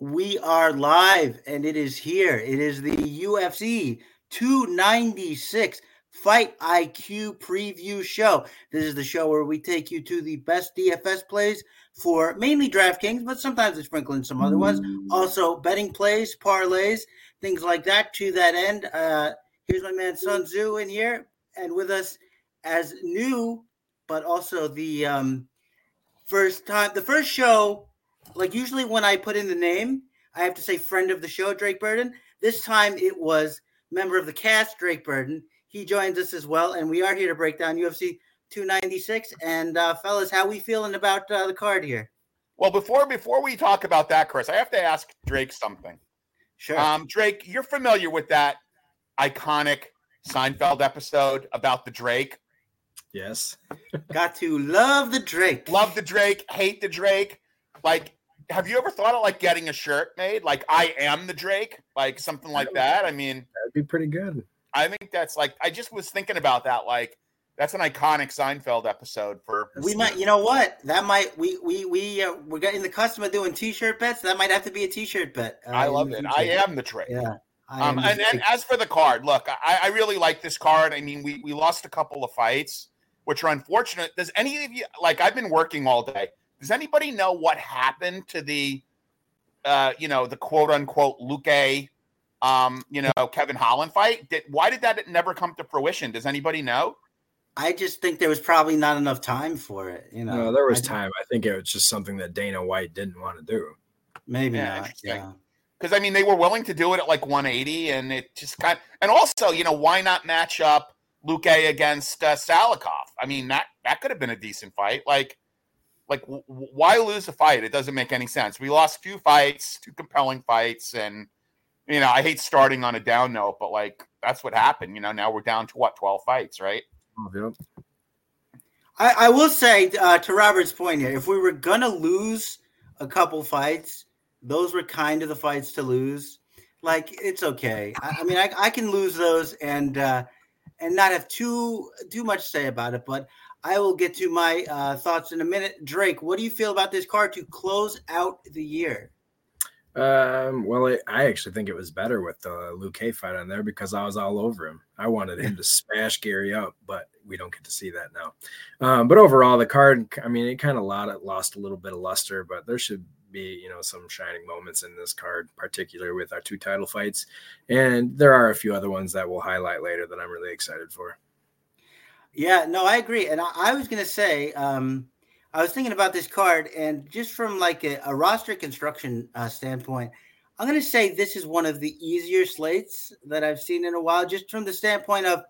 We are live and it is here. It is the UFC 296 Fight IQ preview show. This is the show where we take you to the best DFS plays for mainly DraftKings, but sometimes we sprinkle in some other ones. Also, betting plays, parlays, things like that. To that end, uh, here's my man Sun Tzu in here, and with us as new, but also the um, first time, the first show. Like usually, when I put in the name, I have to say friend of the show, Drake Burden. This time it was member of the cast, Drake Burden. He joins us as well, and we are here to break down UFC 296. And uh, fellas, how we feeling about uh, the card here? Well, before before we talk about that, Chris, I have to ask Drake something. Sure. Um, Drake, you're familiar with that iconic Seinfeld episode about the Drake? Yes. Got to love the Drake. Love the Drake, hate the Drake. Like, have you ever thought of like getting a shirt made? Like, I am the Drake, like something like that. I mean, That'd be pretty good. I think that's like I just was thinking about that. Like, that's an iconic Seinfeld episode for we might, you know what? That might we we we uh, we're getting the custom of doing T-shirt bets. That might have to be a T-shirt bet. uh, I love it. I am the Drake. Yeah. Um, am the and, and as for the card, look, I, I really like this card. I mean, we we lost a couple of fights, which are unfortunate. Does any of you like? I've been working all day. Does anybody know what happened to the, uh, you know, the quote unquote Luque, um, you know, Kevin Holland fight? Did why did that never come to fruition? Does anybody know? I just think there was probably not enough time for it. You know, No, there was I- time. I think it was just something that Dana White didn't want to do. Maybe Yeah, not. Yeah. Because I mean, they were willing to do it at like 180, and it just kind. And also, you know, why not match up Luque against uh, Salikhov? I mean, that that could have been a decent fight. Like, like w- w- why lose a fight? It doesn't make any sense. We lost two fights, two compelling fights, and you know, I hate starting on a down note, but like that's what happened. You know, now we're down to what 12 fights, right? Oh, yep. I, I will say uh, to Robert's point here, if we were gonna lose a couple fights, those were kind of the fights to lose. Like it's okay. I, I mean, I, I can lose those and uh, and not have too too much to say about it. But I will get to my uh, thoughts in a minute. Drake, what do you feel about this card to close out the year? Um, well, it, I actually think it was better with the Luque fight on there because I was all over him. I wanted him to smash Garry up, but we don't get to see that now. Um, but overall, the card, I mean, it kind of lost a little bit of luster, but there should be, you know, some shining moments in this card, particularly with our two title fights. And there are a few other ones that we'll highlight later that I'm really excited for. Yeah, no, I agree. And I, I was gonna say, um, I was thinking about this card, and just from like a, a roster construction uh, standpoint, I'm gonna say this is one of the easier slates that I've seen in a while. Just from the standpoint of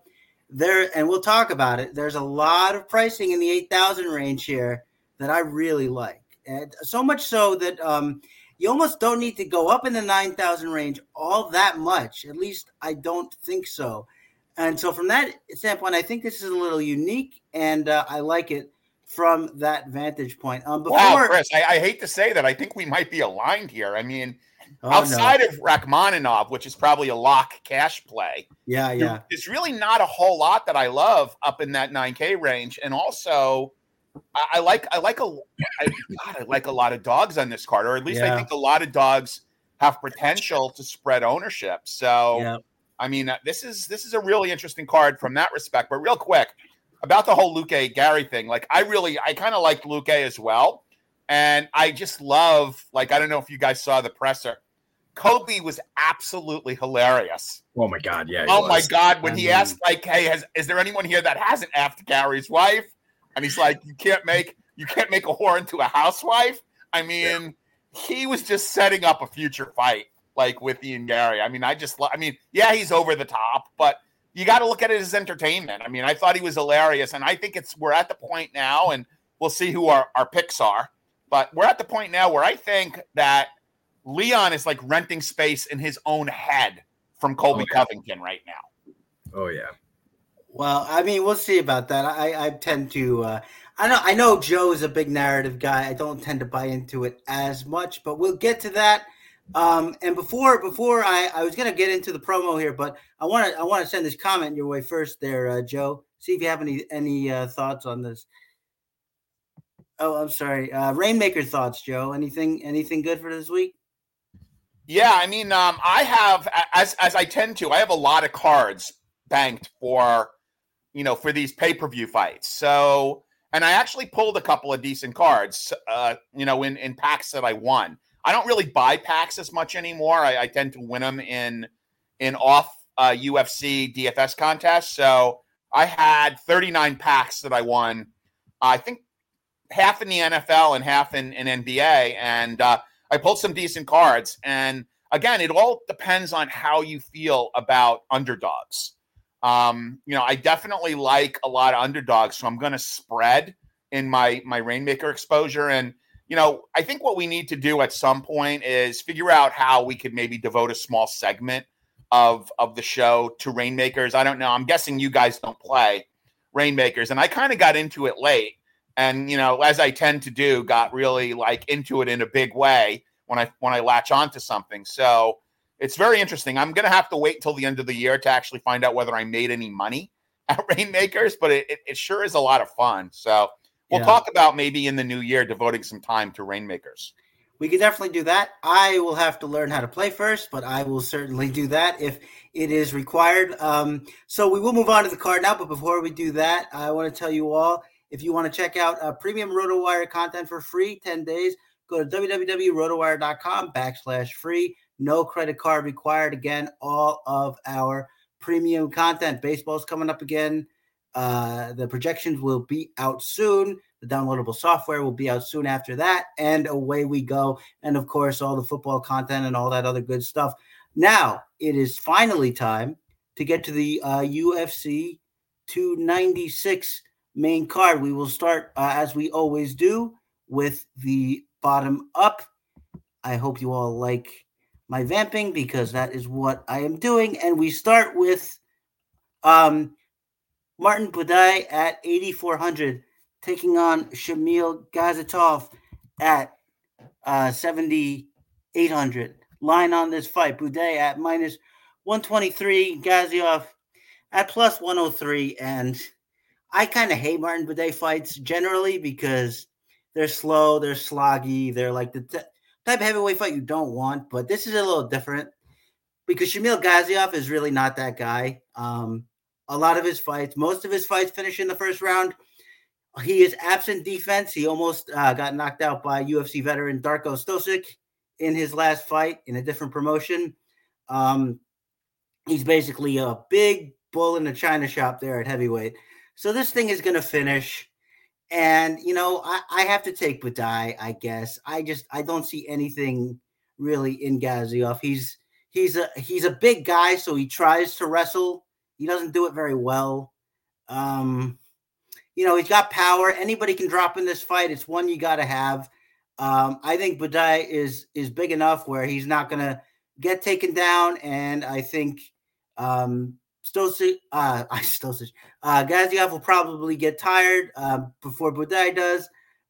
there, and we'll talk about it. There's a lot of pricing in the eight thousand range here that I really like, and so much so that um, you almost don't need to go up in the nine thousand range all that much. At least I don't think so. And so, from that standpoint, I think this is a little unique, and uh, I like it from that vantage point. Um, before, wow, Chris, I, I hate to say that. I think we might be aligned here. I mean, Oh, no. outside of Rakhmonov, which is probably a lock cash play, yeah, yeah, there's really not a whole lot that I love up in that 9K range. And also, I, I like I like a I, God, I like a lot of dogs on this card, or at least I think a lot of dogs have potential to spread ownership. So yeah. I mean, uh, this is this is a really interesting card from that respect. But real quick, about the whole Luque Garry thing. Like, I really, I kind of liked Luque as well, and I just love. Like, I don't know if you guys saw the presser. Colby was absolutely hilarious. Oh my god, yeah. Oh was. my god, when he asked like, "Hey, has, is there anyone here that hasn't effed Garry's wife?" And he's like, "You can't make you can't make a whore into a housewife." I mean, yeah. he was just setting up a future fight like with Ian Garry. I mean, I just I mean, yeah, he's over the top, but you got to look at it as entertainment. I mean, I thought he was hilarious, and I think it's we're at the point now, and we'll see who our our picks are. But we're at the point now where I think that Leon is like renting space in his own head from Colby oh, yeah. Covington right now. Oh yeah. Well, I mean, we'll see about that. I, I tend to, uh, I know, I know Joe is a big narrative guy. I don't tend to buy into it as much, but we'll get to that. Um, and before, before I, I was gonna get into the promo here, but I want to, I want to send this comment your way first, there, uh, Joe. See if you have any any uh, thoughts on this. Oh, I'm sorry. Uh, Reignmaker thoughts, Joe. Anything, anything good for this week? Yeah, I mean, um, I have as as I tend to, I have a lot of cards banked for you know for these pay per view fights. So, and I actually pulled a couple of decent cards, uh, you know, in in packs that I won. I don't really buy packs as much anymore. I, I tend to win them in in off uh, UFC DFS contests. So I had 39 packs that I won. I think half in the NFL and half in, in NBA, and uh, I pulled some decent cards. And again, it all depends on how you feel about underdogs. Um, you know, I definitely like a lot of underdogs, so I'm going to spread in my my Reignmaker exposure. And you know, I think what we need to do at some point is figure out how we could maybe devote a small segment of of the show to Reignmakers. I don't know. I'm guessing you guys don't play Reignmakers, and I kind of got into it late and you know as i tend to do got really like into it in a big way when i when i latch on to something so it's very interesting i'm gonna have to wait until the end of the year to actually find out whether i made any money at Reignmakers but it, it, it sure is a lot of fun so we'll yeah. talk about maybe in the new year devoting some time to Reignmakers we could definitely do that i will have to learn how to play first but i will certainly do that if it is required um, so we will move on to the card now but before we do that i want to tell you all if you want to check out uh, premium RotoWire content for free, 10 days, go to www.rotowire.com backslash free. No credit card required. Again, all of our premium content. Baseball's coming up again. Uh, the projections will be out soon. The downloadable software will be out soon after that. And away we go. And of course, all the football content and all that other good stuff. Now, it is finally time to get to the uh, UFC 296 main card. We will start, uh, as we always do, with the bottom up. I hope you all like my vamping because that is what I am doing. And we start with um, Martin Buday at 8,400, taking on Shamil Gaziev at uh, 7,800. Line on this fight Buday at minus 123, Gaziev at plus 103. And I kind of hate Martin Buday fights generally because they're slow, they're sloggy, they're like the t- type of heavyweight fight you don't want. But this is a little different because Shamil Gaziev is really not that guy. Um, a lot of his fights, most of his fights finish in the first round. He is absent defense. He almost uh, got knocked out by UFC veteran Darko Stosic in his last fight in a different promotion. Um, he's basically a big bull in the china shop there at heavyweight. So this thing is going to finish. And, you know, I, I have to take Buday, I guess. I just, I don't see anything really in Gaziev. He's, he's a, he's a big guy. So he tries to wrestle. He doesn't do it very well. Um, you know, he's got power. Anybody can drop in this fight. It's one you got to have. Um, I think Buday is is big enough where he's not going to get taken down, and I think um, Stosic, uh, Stosic, uh, Gaziev will probably get tired uh, before Buday does,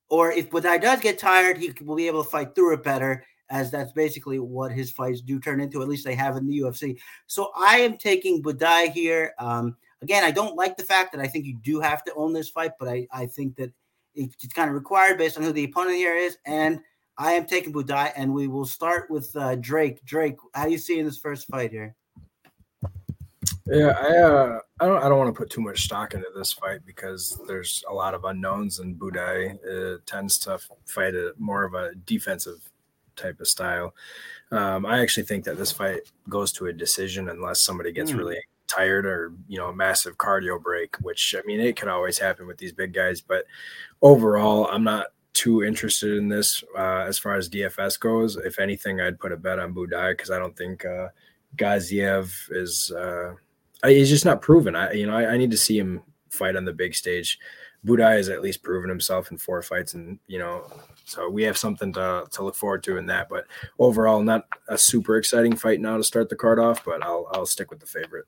or if Buday does get tired, he will be able to fight through it better, as that's basically what his fights do turn into. At least they have in the UFC. So I am taking Buday here. Um, again, I don't like the fact that I think you do have to own this fight, but I, I think that it's kind of required based on who the opponent here is, and I am taking Buday, and we will start with uh, Drake. Drake, how do you see in this first fight here? Yeah, I uh, I don't I don't want to put too much stock into this fight because there's a lot of unknowns, and Buday uh, tends to fight a more of a defensive type of style. Um, I actually think that this fight goes to a decision unless somebody gets mm. really tired or you know a massive cardio break, which I mean it can always happen with these big guys. But overall, I'm not too interested in this uh, as far as DFS goes. If anything, I'd put a bet on Buday because I don't think uh, Gaziev is uh, he's just not proven. I you know I, I, need to see him fight on the big stage. Buday has at least proven himself in four fights, and you know so we have something to to look forward to in that. But overall, not a super exciting fight now to start the card off, but I'll I'll stick with the favorite.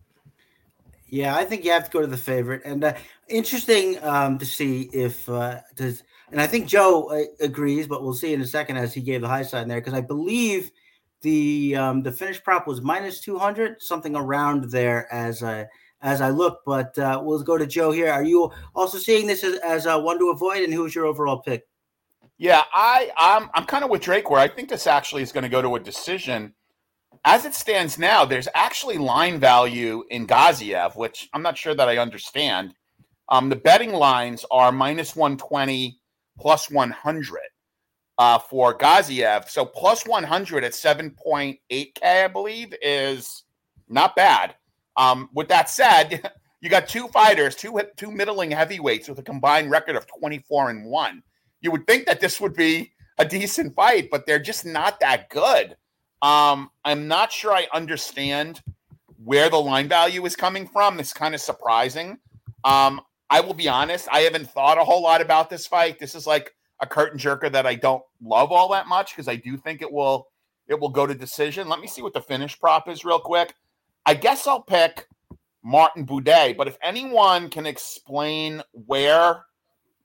Yeah, I think you have to go to the favorite, and uh, interesting um, to see if uh, does. And I think Joe uh, agrees, but we'll see in a second as he gave the high side there because I believe the um, the finish prop was minus two hundred, something around there as I as I look. But uh, we'll go to Joe here. Are you also seeing this as, as uh, one to avoid? And who's your overall pick? Yeah, I I'm I'm kind of with Drake where I think this actually is going to go to a decision as it stands now, there's actually line value in Gaziev, which I'm not sure that I understand. Um, the betting lines are minus 120 plus 100 uh, for Gaziev. So plus 100 at 7.8K, I believe, is not bad. Um, with that said, you got two fighters, two two middling heavyweights with a combined record of 24 and 1. You would think that this would be a decent fight, but they're just not that good. Um, I'm not sure I understand where the line value is coming from. It's kind of surprising. Um, I will be honest, I haven't thought a whole lot about this fight. This is like a curtain jerker that I don't love all that much because I do think it will it will go to decision. Let me see what the finish prop is real quick. I guess I'll pick Martin Buday, but if anyone can explain where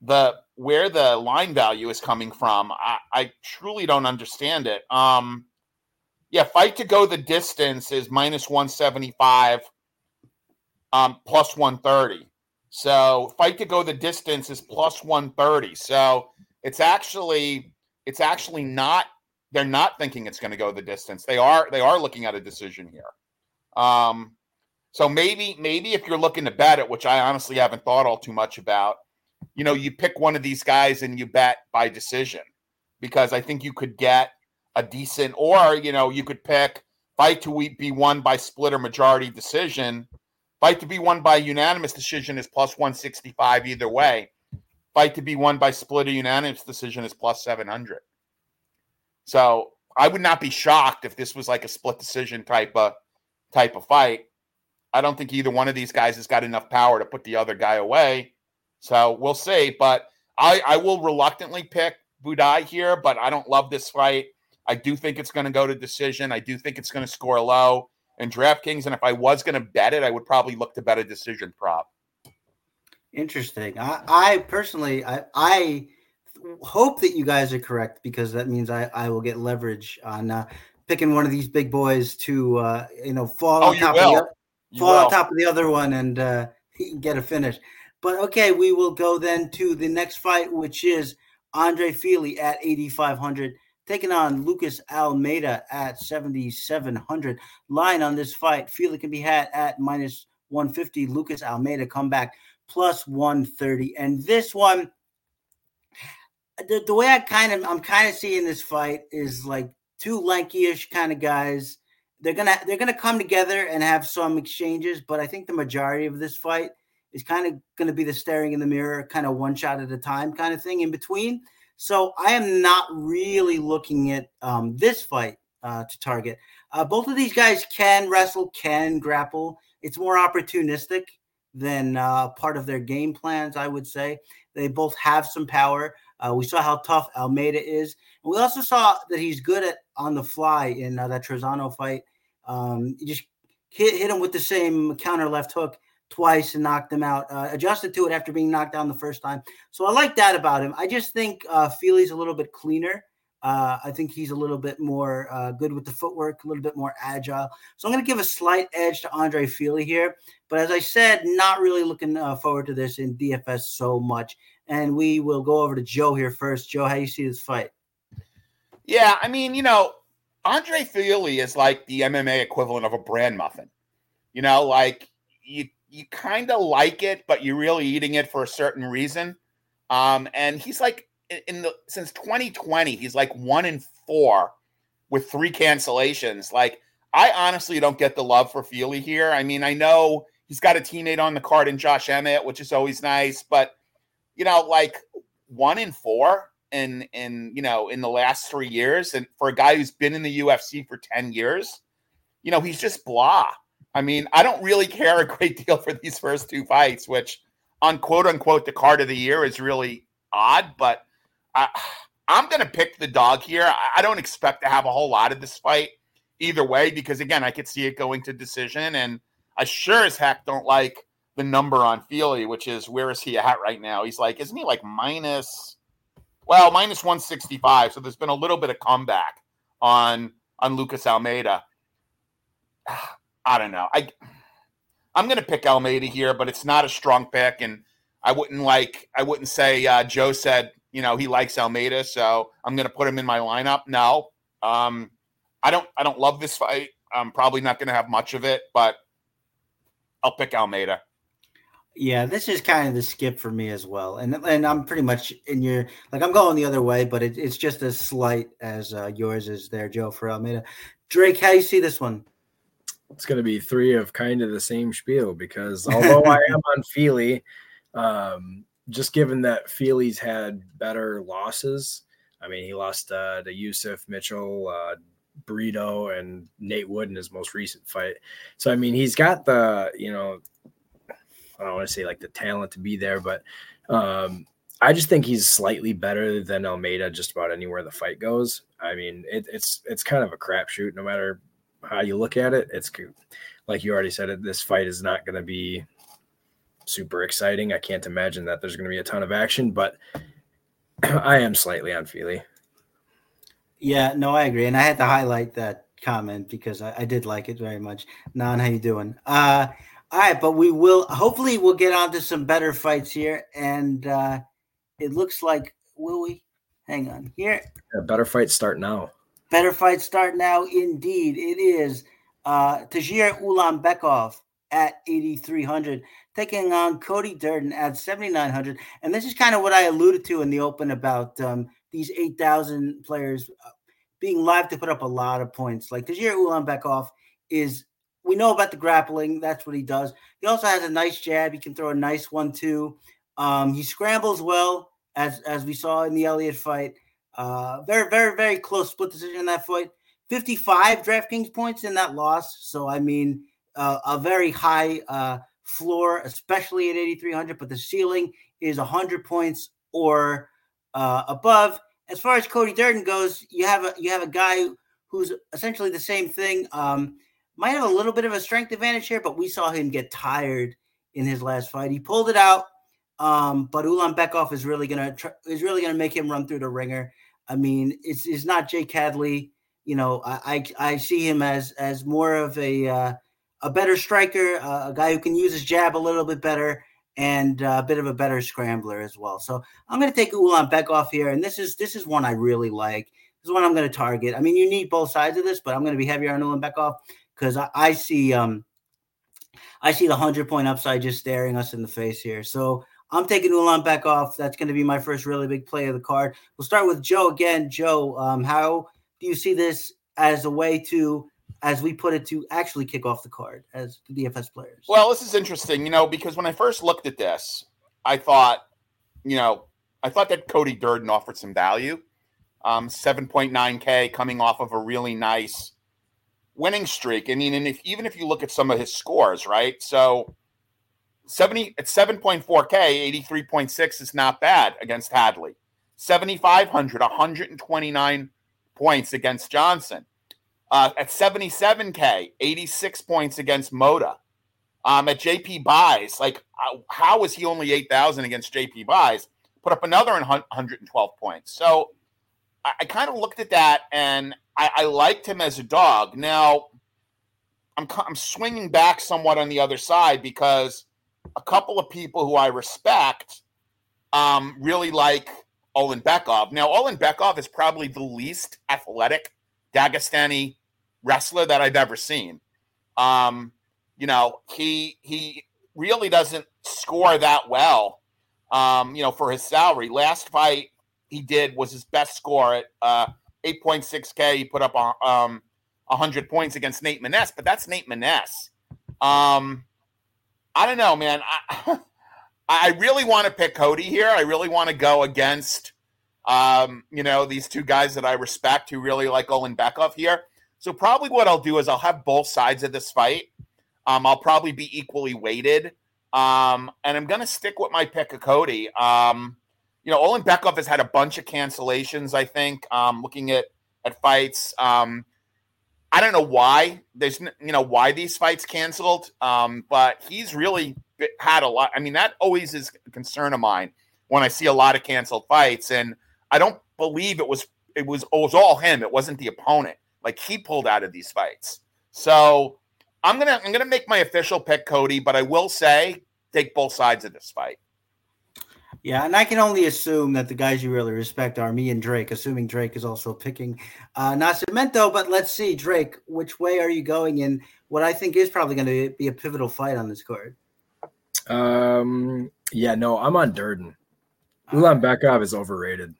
the where the line value is coming from, I, I truly don't understand it. Um, yeah, fight to go the distance is minus 175 um plus 130. So fight to go the distance is plus 130. So it's actually it's actually not they're not thinking it's going to go the distance. They are they are looking at a decision here. Um so maybe maybe if you're looking to bet it, which I honestly haven't thought all too much about, you know, you pick one of these guys and you bet by decision because I think you could get a decent, or you know, you could pick fight to be won by split or majority decision. Fight to be won by unanimous decision is plus 165 either way. Fight to be won by split or unanimous decision is plus 700. So I would not be shocked if this was like a split decision type of type of fight. I don't think either one of these guys has got enough power to put the other guy away. So we'll see. But I, I will reluctantly pick Buday here, but I don't love this fight. I do think it's going to go to decision. I do think it's going to score low in DraftKings. And if I was going to bet it, I would probably look to bet a decision prop. Interesting. I, I personally, I, I hope that you guys are correct because that means I, I will get leverage on uh, picking one of these big boys to uh, you know fall oh, on top of the, fall on top of the other one and uh, get a finish. But okay, we will go then to the next fight, which is Andre Fili at 8,500 taking on Lucas Almeida at 7,700. Line on this fight, feel can be had at minus 150. Lucas Almeida come back plus 130. And this one, the, the way I kind of I'm kind of seeing this fight is like two lankyish kind of guys. They're gonna they're gonna come together and have some exchanges, but I think the majority of this fight is kind of gonna be the staring in the mirror, kind of one shot at a time kind of thing in between. So I am not really looking at um, this fight uh, to target. Uh, both of these guys can wrestle, can grapple. It's more opportunistic than uh, part of their game plans, I would say. They both have some power. Uh, we saw how tough Almeida is. And we also saw that he's good at on the fly in uh, that Trizano fight. Um, just hit, hit him with the same counter left hook twice and knocked him out. Uh, adjusted to it after being knocked down the first time. So I like that about him. I just think uh, Fili's a little bit cleaner. Uh, I think he's a little bit more uh, good with the footwork, a little bit more agile. So I'm going to give a slight edge to Andre Fili here. But as I said, not really looking uh, forward to this in DFS so much. And we will go over to Joe here first. Joe, how you see this fight? Yeah, I mean, you know, Andre Fili is like the MMA equivalent of a brand muffin. You know, like you you kind of like it, but you're really eating it for a certain reason. Um, and he's like in the since 2020, he's like one in four with three cancellations. Like, I honestly don't get the love for Fili here. I mean, I know he's got a teammate on the card in Josh Emmett, which is always nice, but you know, like one in four in in you know in the last three years, and for a guy who's been in the UFC for 10 years, you know, he's just blah. I mean, I don't really care a great deal for these first two fights, which on quote unquote the card of the year is really odd, but I, I'm going to pick the dog here. I don't expect to have a whole lot of this fight either way because again, I could see it going to decision, and I sure as heck don't like the number on Fili, which is where is he at right now? He's like, isn't he like minus? Well, minus 165. So there's been a little bit of comeback on on Lucas Almeida. I don't know. I I'm going to pick Almeida here, but it's not a strong pick, and I wouldn't like. I wouldn't say uh, Joe said you know he likes Almeida, so I'm going to put him in my lineup. No, um, I don't. I don't love this fight. I'm probably not going to have much of it, but I'll pick Almeida. Yeah, this is kind of the skip for me as well, and and I'm pretty much in your like I'm going the other way, but it, it's just as slight as uh, yours is there, Joe for Almeida. Drake, how you see this one? it's going to be three of kind of the same spiel because although I am on Fili, um, just given that Fili's had better losses, I mean, he lost uh, to Yusuf Mitchell, uh, Brito, and Nate Wood in his most recent fight. So, I mean, he's got the, you know, I don't want to say like the talent to be there, but um, I just think he's slightly better than Almeida just about anywhere the fight goes. I mean, it, it's it's kind of a crapshoot no matter how you look at it, it's like you already said it. This fight is not going to be super exciting. I can't imagine that there's going to be a ton of action, but I am slightly on Fili. Yeah, no, I agree, and I had to highlight that comment because I, I did like it very much. Nan, how you doing? Uh, all right, but we will hopefully we'll get on to some better fights here, and uh, it looks like will we? Hang on here. Yeah, better fights start now. Better fight start now. Indeed, it is uh, Tagir Ulanbekov at 8,300, taking on Cody Durden at 7,900. And this is kind of what I alluded to in the open about um, these 8,000 players uh, being live to put up a lot of points. Like Tagir Ulanbekov is, we know about the grappling. That's what he does. He also has a nice jab. He can throw a nice one too. Um, he scrambles well, as as we saw in the Elliott fight. Uh, very, very, very close split decision in that fight. 55 DraftKings points in that loss. So, I mean, uh, a very high uh, floor, especially at 8,300, but the ceiling is 100 points or uh, above. As far as Cody Durden goes, you have a you have a guy who's essentially the same thing. Um, might have a little bit of a strength advantage here, but we saw him get tired in his last fight. He pulled it out, um, but Ulanbekov is really gonna tr- is really gonna make him run through the ringer. I mean, it's it's not Jake Hadley. You know, I I, I see him as as more of a uh, a better striker, uh, a guy who can use his jab a little bit better, and uh, a bit of a better scrambler as well. So I'm going to take Ulanbekov here, and this is this is one I really like. This is one I'm going to target. I mean, you need both sides of this, but I'm going to be heavier on Ulanbekov because I, I see um I see the hundred point upside just staring us in the face here. So I'm taking Ulanbekov. That's going to be my first really big play of the card. We'll start with Joe again. Joe, um, how do you see this as a way to, as we put it, to actually kick off the card as the DFS players? Well, this is interesting, you know, because when I first looked at this, I thought, you know, I thought that Cody Durden offered some value. Um, 7.9K coming off of a really nice winning streak. I mean, and if even if you look at some of his scores, right? So 70 at 7.4K, 83.6 is not bad against Hadley. 7,500, 129 points against Johnson. Uh, at 77K, 86 points against Mota. Um, at JP Buys, like uh, how was he only 8,000 against JP Buys? Put up another 112 points. So I, I kind of looked at that and I, I liked him as a dog. Now I'm, I'm swinging back somewhat on the other side because a couple of people who I respect um, really like Ulanbekov. Now, Ulanbekov is probably the least athletic Dagestani wrestler that I've ever seen. Um, you know, he he really doesn't score that well. Um, you know, for his salary. Last fight he did was his best score at uh, 8.6k. He put up um 100 points against Nate Maness, but that's Nate Maness. Um, I don't know, man. I, I really want to pick Cody here. I really want to go against, um, you know, these two guys that I respect who really like Ulanbekov here. So probably what I'll do is I'll have both sides of this fight. Um, I'll probably be equally weighted. Um, and I'm going to stick with my pick of Cody. Um, you know, Olin Ulanbekov has had a bunch of cancellations, I think, um, looking at, at fights. Um, I don't know why there's you know why these fights canceled, um, but he's really had a lot. I mean, that always is a concern of mine when I see a lot of canceled fights, and I don't believe it was it was it was all him. It wasn't the opponent. Like he pulled out of these fights. So I'm gonna I'm gonna make my official pick Cody, but I will say take both sides of this fight. Yeah, and I can only assume that the guys you really respect are me and Drake, assuming Drake is also picking uh, Nascimento. But let's see, Drake, which way are you going in what I think is probably going to be a pivotal fight on this card? Um, yeah, no, I'm on Durden. Ulanbekov is overrated.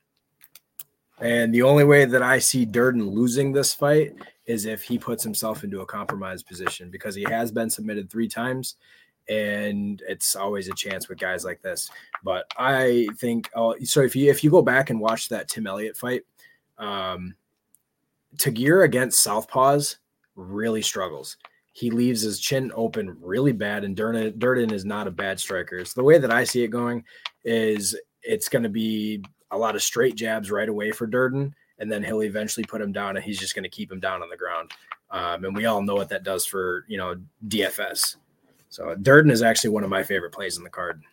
And the only way that I see Durden losing this fight is if he puts himself into a compromised position because he has been submitted three times and it's always a chance with guys like this. But I think oh, so. If you if you go back and watch that Tim Elliott fight, um, Tagir against Southpaws really struggles. He leaves his chin open really bad, and Durden, Durden is not a bad striker. So the way that I see it going is it's going to be a lot of straight jabs right away for Durden, and then he'll eventually put him down, and he's just going to keep him down on the ground. Um, and we all know what that does for you know DFS. So Durden is actually one of my favorite plays in the card.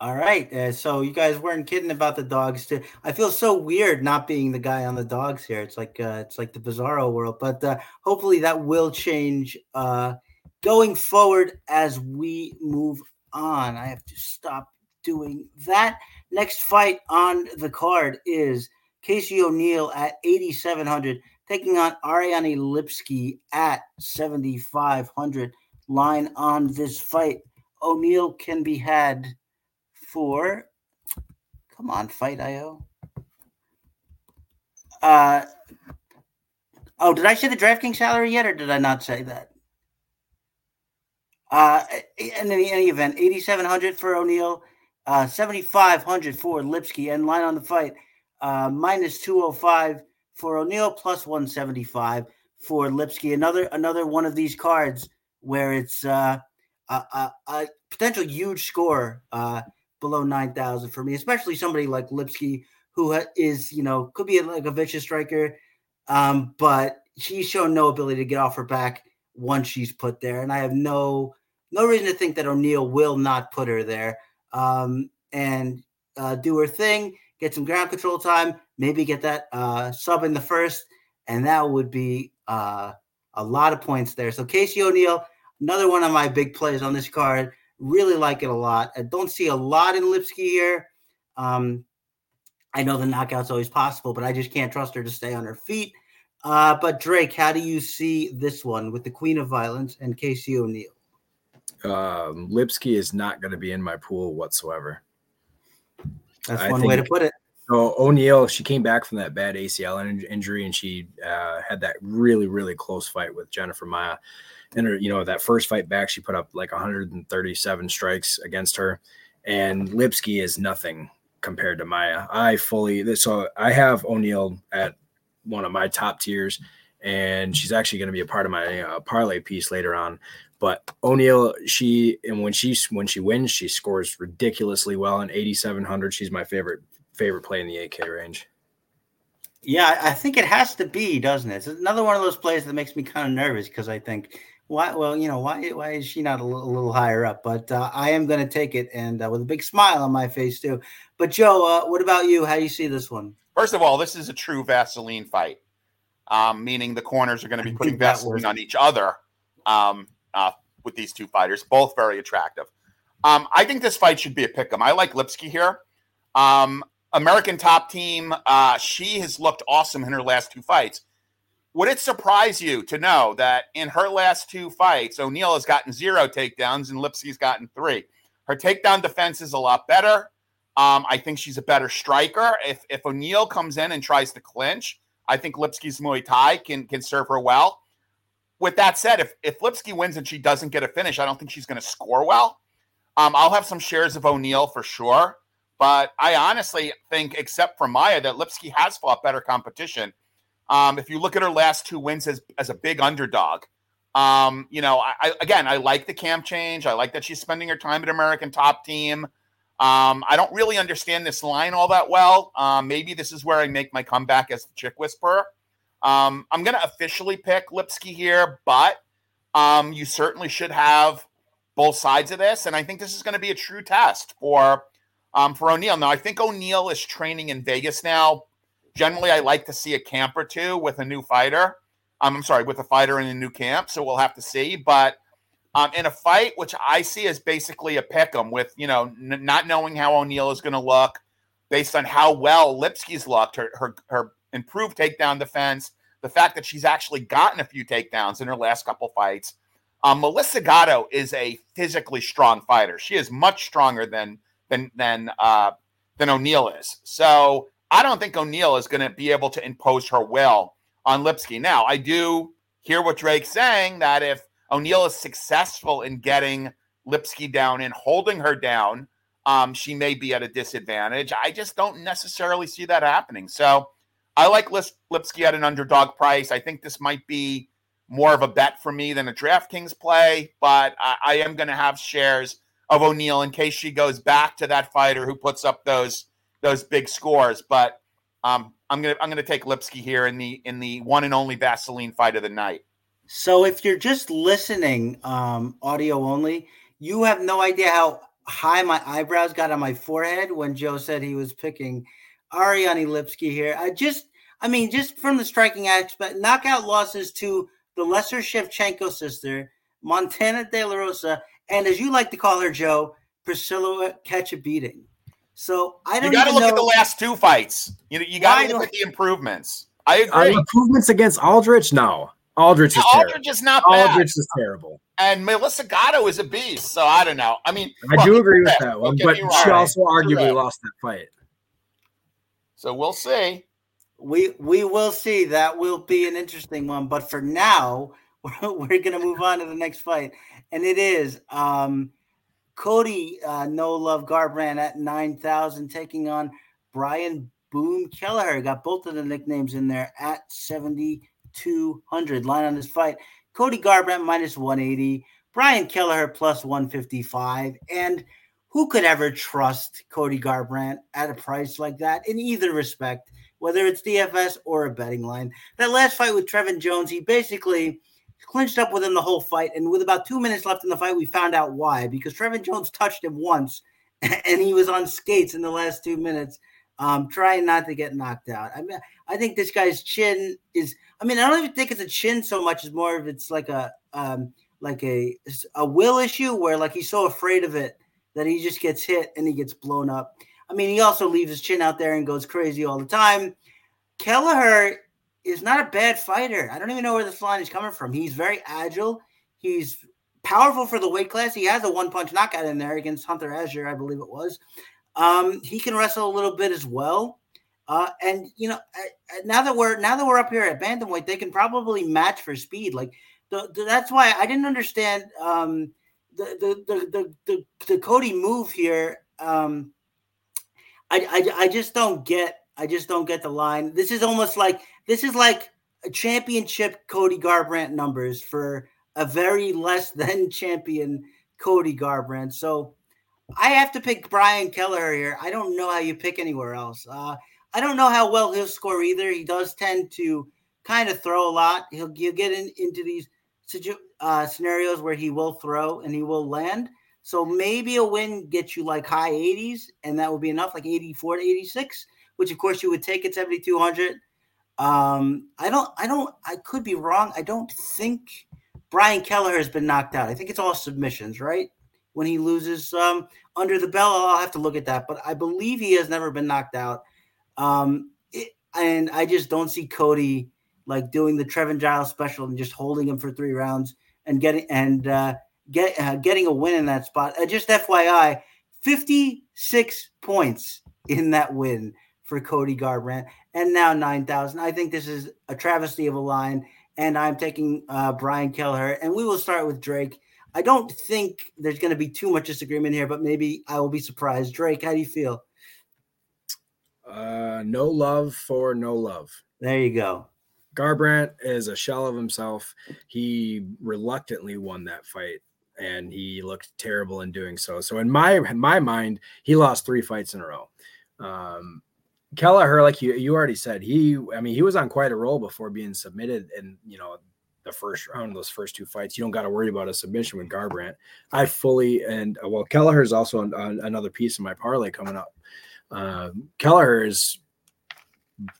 All right. Uh, so you guys weren't kidding about the dogs too. I feel so weird not being the guy on the dogs here. It's like uh, it's like the bizarro world, but uh, hopefully that will change uh, going forward as we move on. I have to stop doing that. Next fight on the card is Casey O'Neill at 8700 taking on Ariane Lipski at 7500 line on this fight. O'Neill can be had for, come on, Fight IO. Uh, oh, did I say the DraftKings salary yet, or did I not say that? Uh, in any, any event, 8,700 for O'Neill, uh, 7,500 for Lipski, and line on the fight, uh, minus 205 for O'Neill, plus 175 for Lipski. Another another one of these cards where it's uh, a, a, a, potential huge score uh, below 9,000 for me, especially somebody like Lipski, who is, you know, could be like a vicious striker, um, but she's shown no ability to get off her back once she's put there. And I have no no reason to think that O'Neill will not put her there um, and uh, do her thing, get some ground control time, maybe get that uh, sub in the first, and that would be uh, a lot of points there. So Casey O'Neill, Another one of my big plays on this card. Really like it a lot. I don't see a lot in Lipski here. Um, I know the knockout's always possible, but I just can't trust her to stay on her feet. Uh, but Drake, how do you see this one with the Queen of Violence and Casey O'Neill? Um, Lipski is not going to be in my pool whatsoever. That's I one way to put it. So O'Neill, she came back from that bad ACL injury, and she uh, had that really, really close fight with Jennifer Maia in her, you know, that first fight back, she put up like 137 strikes against her, and Lipski is nothing compared to Maia. I fully so I have O'Neill at one of my top tiers, and she's actually going to be a part of my uh, parlay piece later on. But O'Neill, she and when she when she wins, she scores ridiculously well. In 8700, she's my favorite favorite play in the 8K range. Yeah, I think it has to be, doesn't it? It's another one of those plays that makes me kind of nervous because I think why? Well, you know, why? Why is she not a little, a little higher up? But uh, I am going to take it, and uh, with a big smile on my face too. But Joe, uh, what about you? How do you see this one? First of all, this is a true Vaseline fight, um, meaning the corners are going to be putting Vaseline on each other um, uh, with these two fighters, both very attractive. Um, I think this fight should be a pick 'em. I like Lipski here. Um, American top team. Uh, she has looked awesome in her last two fights would it surprise you to know that in her last two fights, O'Neill has gotten zero takedowns and Lipski's gotten three? Her takedown defense is a lot better. Um, I think she's a better striker. If if O'Neill comes in and tries to clinch, I think Lipski's Muay Thai can can serve her well. With that said, if if Lipski wins and she doesn't get a finish, I don't think she's going to score well. Um, I'll have some shares of O'Neill for sure, but I honestly think, except for Maia, that Lipski has fought better competition. Um, if you look at her last two wins as as a big underdog, um, you know, I, I, again I like the camp change. I like that she's spending her time at American Top Team. Um, I don't really understand this line all that well. Um, maybe this is where I make my comeback as the chick whisperer. Um, I'm going to officially pick Lipski here, but um, you certainly should have both sides of this, and I think this is going to be a true test for um, for O'Neill. Now, I think O'Neill is training in Vegas now. Generally, I like to see a camp or two with a new fighter. Um, I'm sorry, with a fighter in a new camp. So we'll have to see. But um, in a fight, which I see as basically a pick 'em, with you know n- not knowing how O'Neill is going to look based on how well Lipski's looked, her, her her improved takedown defense, the fact that she's actually gotten a few takedowns in her last couple fights. Um, Melissa Gatto is a physically strong fighter. She is much stronger than than than uh, than O'Neill is. So I don't think O'Neill is going to be able to impose her will on Lipski. Now I do hear what Drake's saying that if O'Neill is successful in getting Lipski down and holding her down, um, she may be at a disadvantage. I just don't necessarily see that happening. So I like Lipski at an underdog price. I think this might be more of a bet for me than a DraftKings play, but I, I am going to have shares of O'Neill in case she goes back to that fighter who puts up those those big scores. But um, I'm gonna I'm gonna take Lipski here in the in the one and only Vaseline fight of the night. So if you're just listening, um, audio only, you have no idea how high my eyebrows got on my forehead when Joe said he was picking Ariane Lipski here. I just, I mean, just from the striking aspect, knockout losses to the lesser Shevchenko sister, Montana De La Rosa, and as you like to call her, Joe, Priscilla catch a beating. So I don't. You got to look at the last two fights. You know, you got to look at the improvements. I agree. Improvements against Aldrich? No, Aldrich is Aldrich terrible. is not bad. Aldrich is terrible. And Melissa Gatto is a beast. So I don't know. I mean, I do agree with correct. that one, but she wrong. also arguably Correct. lost that fight. So we'll see. We we will see. That will be an interesting one. But for now, we're, we're going to move on to the next fight, and it is um, Cody uh, No Love Garbrandt at nine thousand taking on Brian Boom Kelleher. Got both of the nicknames in there at seventy two hundred. Line on this fight: Cody Garbrandt minus one eighty, Brian Kelleher plus one fifty five, and. Who could ever trust Cody Garbrandt at a price like that in either respect? whether it's DFS or a betting line. That last fight with Trevin Jones, he basically clinched up with him the whole fight. And with about two minutes left in the fight, we found out why because Trevin Jones touched him once and he was on skates in the last two minutes, um, trying not to get knocked out. I mean, I think this guy's chin is, I mean, I don't even think it's a chin so much as more of it's like a, um, like a, a will issue where like he's so afraid of it that he just gets hit and he gets blown up. I mean, he also leaves his chin out there and goes crazy all the time. Kelleher is not a bad fighter. I don't even know where this line is coming from. He's very agile. He's powerful for the weight class. He has a one punch knockout in there against Hunter Azure, I believe it was. Um, he can wrestle a little bit as well. Uh, and you know, now that we're now that we're up here at bantamweight, they can probably match for speed. Like the, the, that's why I didn't understand um, the, the, the the the the Cody move here. Um, I, I I just don't get I just don't get the line. This is almost like this is like a championship Cody Garbrandt numbers for a very less than champion Cody Garbrandt. So I have to pick Brian Kelleher here. I don't know how you pick anywhere else. Uh, I don't know how well he'll score either. He does tend to kind of throw a lot. He'll, he'll get in, into these uh, scenarios where he will throw and he will land. So maybe a win gets you like high 80s, and that will be enough, like 84 to 86, which of course you would take at 7,200. Um, I don't, I don't, I could be wrong. I don't think Brian Kelleher has been knocked out. I think it's all submissions, right? When he loses um, under the bell, I'll have to look at that, but I believe he has never been knocked out. Um, it, and I just don't see Cody like doing the Trevin Giles special and just holding him for three rounds and getting and uh, get uh, getting a win in that spot. Uh, just FYI, 56 points in that win for Cody Garbrandt, and now 9,000. I think this is a travesty of a line, and I'm taking uh, Brian Kelleher, and we will start with Drake. I don't think there's going to be too much disagreement here, but maybe I will be surprised. Drake, how do you feel? Uh, no love for no love. There you go. Garbrandt is a shell of himself. He reluctantly won that fight and he looked terrible in doing so. So in my in my mind, he lost three fights in a row. Um, Kelleher, like you you already said, he I mean he was on quite a roll before being submitted, and you know the first round, those first two fights, you don't got to worry about a submission with Garbrandt. I fully and well, Kelleher is also on, on another piece of my parlay coming up. Uh, Kelleher is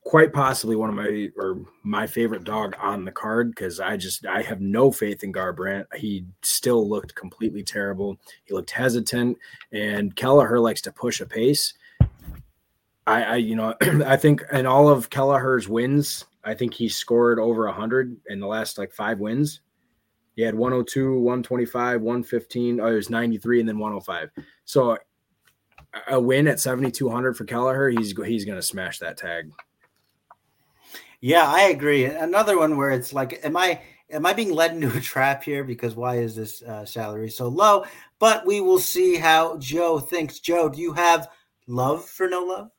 quite possibly one of my or my favorite dog on the card because I just I have no faith in Garbrandt. He still looked completely terrible. He looked hesitant, and Kelleher likes to push a pace. I, I you know I think in all of Kelleher's wins, I think he scored over hundred in the last like five wins. He had 102, 125, 115. Oh, it was 93 and then 105. So a win at 7200 for Kelleher, he's he's going to smash that tag. Yeah, I agree. Another one where it's like, am I am I being led into a trap here? Because why is this uh, salary so low? But we will see how Joe thinks. Joe, do you have love for no love?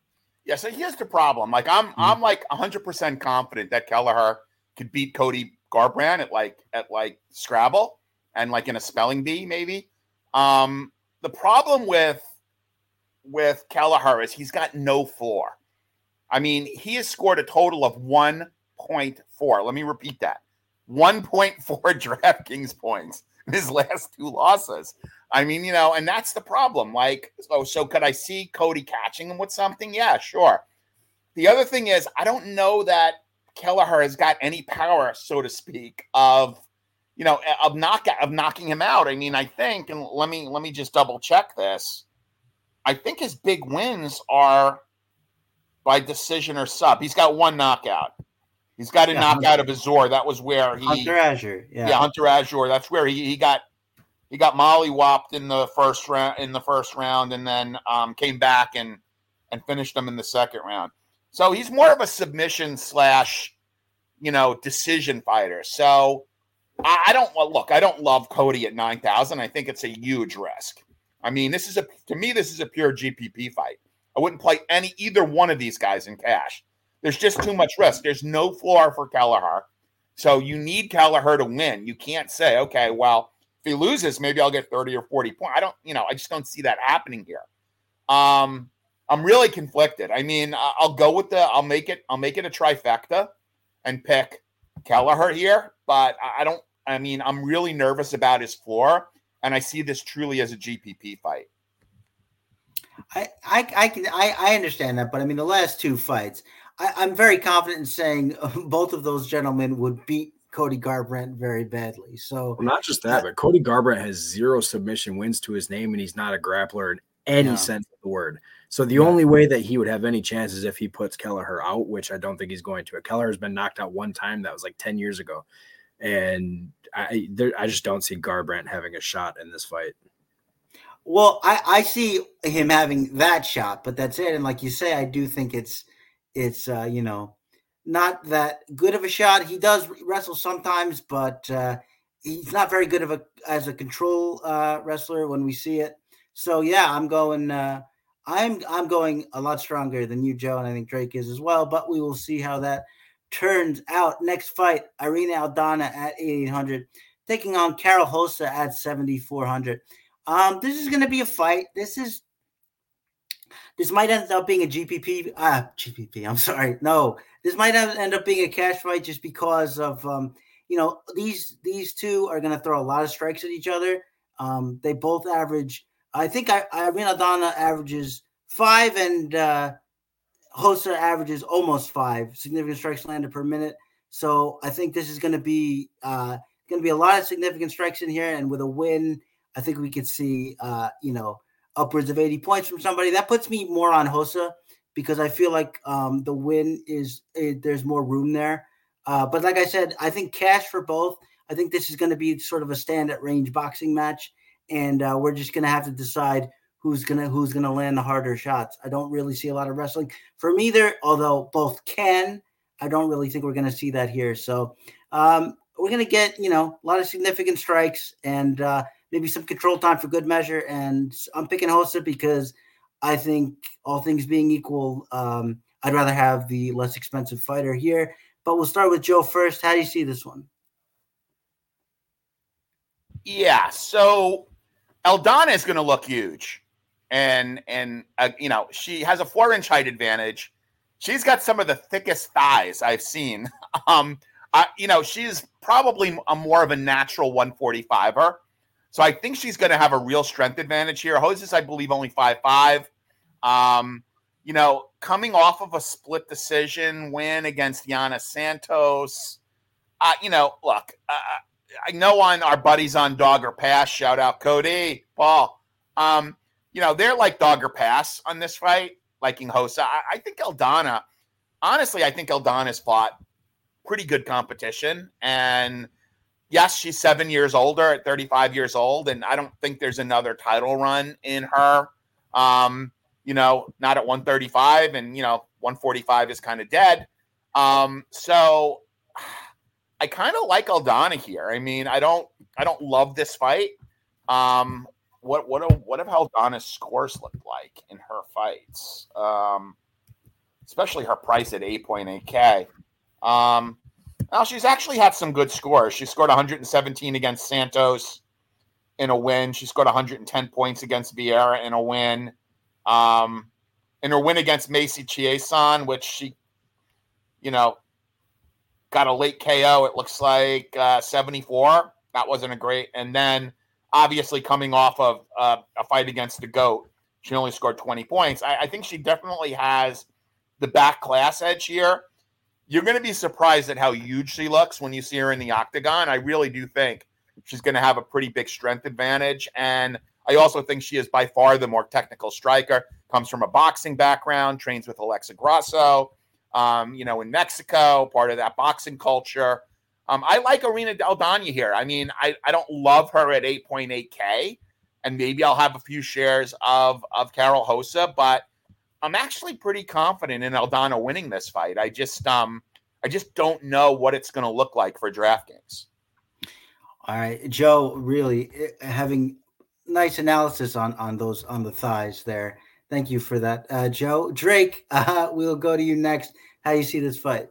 Yeah. So here's the problem. Like I'm mm-hmm. I'm like 100 percent confident that Kelleher could beat Cody Garbrandt at like at like Scrabble and like in a spelling bee maybe. Um, the problem with with Kelleher is he's got no floor. I mean, he has scored a total of 1.4. Let me repeat that 1.4 DraftKings points in his last two losses. I mean, you know, and that's the problem. Like, so, so could I see Cody catching him with something? Yeah, sure. The other thing is, I don't know that Kelleher has got any power, so to speak, of you know, eh, of knock of knocking him out. I mean, I think, and let me let me just double check this. I think his big wins are by decision or sub. He's got one knockout. He's got a yeah, knockout Hunter, of Azure. That was where he Hunter Azure. Yeah, yeah Hunter Azure. That's where he, he got he got Molly whopped in the first round in the first round, and then um, came back and and finished him in the second round. So he's more of a submission slash, you know, decision fighter. So I, I don't look. I don't love Cody at nine thousand. I think it's a huge risk. I mean, this is a to me this is a pure GPP fight. I wouldn't play any either one of these guys in cash. There's just too much risk. There's no floor for Kelleher. So you need Kelleher to win. You can't say, okay, well, if he loses, maybe I'll get 30 or 40 points. I don't, you know, I just don't see that happening here. Um, I'm really conflicted. I mean, I'll go with the, I'll make it, I'll make it a trifecta and pick Kelleher here, but I don't, I mean, I'm really nervous about his floor, and I see this truly as a GPP fight. I, I, I can I, I understand that, but I mean the last two fights, I, am very confident in saying both of those gentlemen would beat Cody Garbrandt very badly. So well, not just that, but Cody Garbrandt has zero submission wins to his name, and he's not a grappler in any yeah. sense of the word. So the yeah. only way that he would have any chance is if he puts Kelleher out, which I don't think he's going to. Kelleher has been knocked out one time. That was like ten years ago, and I there, I just don't see Garbrandt having a shot in this fight. Well, I, I see him having that shot, but that's it. And like you say, I do think it's it's uh, you know not that good of a shot. He does wrestle sometimes, but uh, he's not very good of a as a control uh, wrestler when we see it. So yeah, I'm going. Uh, I'm I'm going a lot stronger than you, Joe, and I think Drake is as well. But we will see how that turns out. Next fight: Irene Aldana at 8800, taking on Karol Rosa at 7400. Um, this is going to be a fight. This is this might end up being a GPP. Ah, GPP. I'm sorry. No, this might end up being a cash fight just because of um, you know these these two are going to throw a lot of strikes at each other. Um, they both average. I think I, Irene Aldana averages five, and uh, averages almost five significant strikes landed per minute. So I think this is going to be uh, going to be a lot of significant strikes in here, and with a win I think we could see, uh, you know, upwards of 80 points from somebody. That puts me more on Rosa because I feel like um, the win is it, there's more room there. Uh, but like I said, I think cash for both. I think this is going to be sort of a stand at range boxing match, and uh, we're just going to have to decide who's gonna who's gonna land the harder shots. I don't really see a lot of wrestling from either, although both can. I don't really think we're gonna see that here. So um, we're gonna get you know a lot of significant strikes and uh, maybe some control time for good measure. And I'm picking Rosa because I think all things being equal, um, I'd rather have the less expensive fighter here. But we'll start with Joe first. How do you see this one? Yeah, so Aldana is going to look huge and and uh, you know she has a four inch height advantage. She's got some of the thickest thighs I've seen. Um, I, you know she's probably a more of a natural 145er, so I think she's going to have a real strength advantage here. Hoses, I believe, only five five. Um, you know, coming off of a split decision win against Yana Santos. Uh, you know, look, uh, I know on our buddies on Dog or Pass, shout out Cody, Paul. Um, you know, they're like dog or pass on this fight, liking Rosa. I, I think Aldana, honestly, I think Aldana's fought pretty good competition. And yes, she's seven years older at 35 years old. And I don't think there's another title run in her. Um, you know, not at 135 and, you know, 145 is kind of dead. Um, so I kind of like Aldana here. I mean, I don't, I don't love this fight. Um, what what a, what have Aldana's scores looked like in her fights? Um, especially her price at 8.8k. Um, now she's actually had some good scores. She scored 117 against Santos in a win. She scored 110 points against Vieira in a win. Um, in her win against Macy Chiasson, which she, you know, got a late KO. It looks like uh, 74. That wasn't a great. And then obviously coming off of uh, a fight against the GOAT, she only scored 20 points. I, I think she definitely has the back class edge here. You're going to be surprised at how huge she looks when you see her in the octagon. I really do think she's going to have a pretty big strength advantage. And I also think she is by far the more technical striker, comes from a boxing background, trains with Alexa Grasso, um, you know, in Mexico, part of that boxing culture. Um, I like Irene Aldana here. I mean, I, I don't love her at 8.8K, and maybe I'll have a few shares of, of Karol Rosa, but I'm actually pretty confident in Aldana winning this fight. I just um I just don't know what it's going to look like for DraftKings. All right, Joe, really eh, having nice analysis on on those on the thighs there. Thank you for that, uh, Joe. Drake, uh, we'll go to you next. How you see this fight?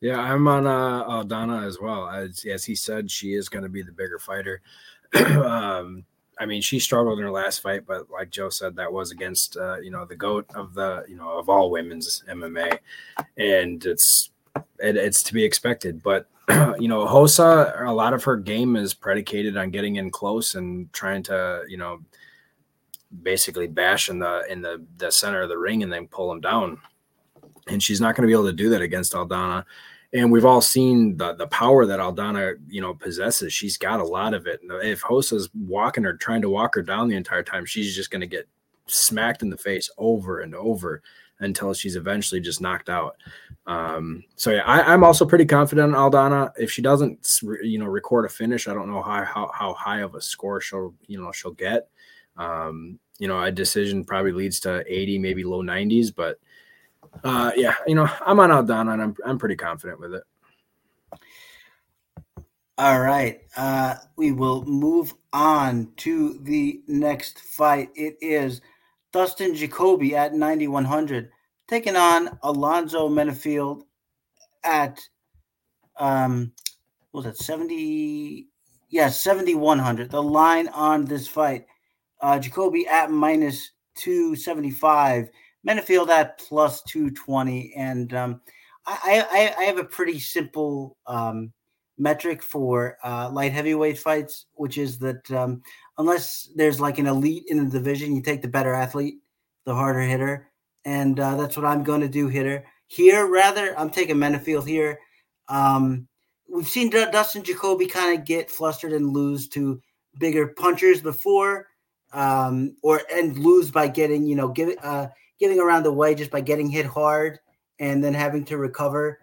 Yeah, I'm on uh, Aldana as well. As, as he said, she is going to be the bigger fighter. um, I mean, she struggled in her last fight, but like Joe said, that was against uh, you know the goat of the you know of all women's MMA, and it's it, it's to be expected. But you know, Rosa, a lot of her game is predicated on getting in close and trying to you know basically bash in the in the the center of the ring and then pull them down and she's not going to be able to do that against Aldana. And we've all seen the the power that Aldana, you know, possesses. She's got a lot of it. If Rosa's walking her, trying to walk her down the entire time, she's just going to get smacked in the face over and over until she's eventually just knocked out. Um, so yeah, I, am also pretty confident in Aldana. If she doesn't, you know, record a finish, I don't know how how, how high of a score she'll you know she'll get. Um, you know, a decision probably leads to 80, maybe low 90s, but uh, yeah, you know, I'm on Aldana and I'm I'm pretty confident with it. All right. Uh, we will move on to the next fight. It is Dustin Jacoby at 9,100 taking on Alonzo Menifield at, um, what was that, 70? Yeah, 7,100. The line on this fight, uh, Jacoby at minus 275. Menifield at plus 220. And um, I, I, I, have a pretty simple um, metric for uh, light heavyweight fights, which is that um, unless there's like an elite in the division, you take the better athlete, the harder hitter. And uh, that's what I'm going to do hitter. Here, rather, I'm taking Menifield here. Um, we've seen D- Dustin Jacoby kind of get flustered and lose to bigger punchers before, um, or and lose by getting, you know, give uh, getting around the way just by getting hit hard and then having to recover.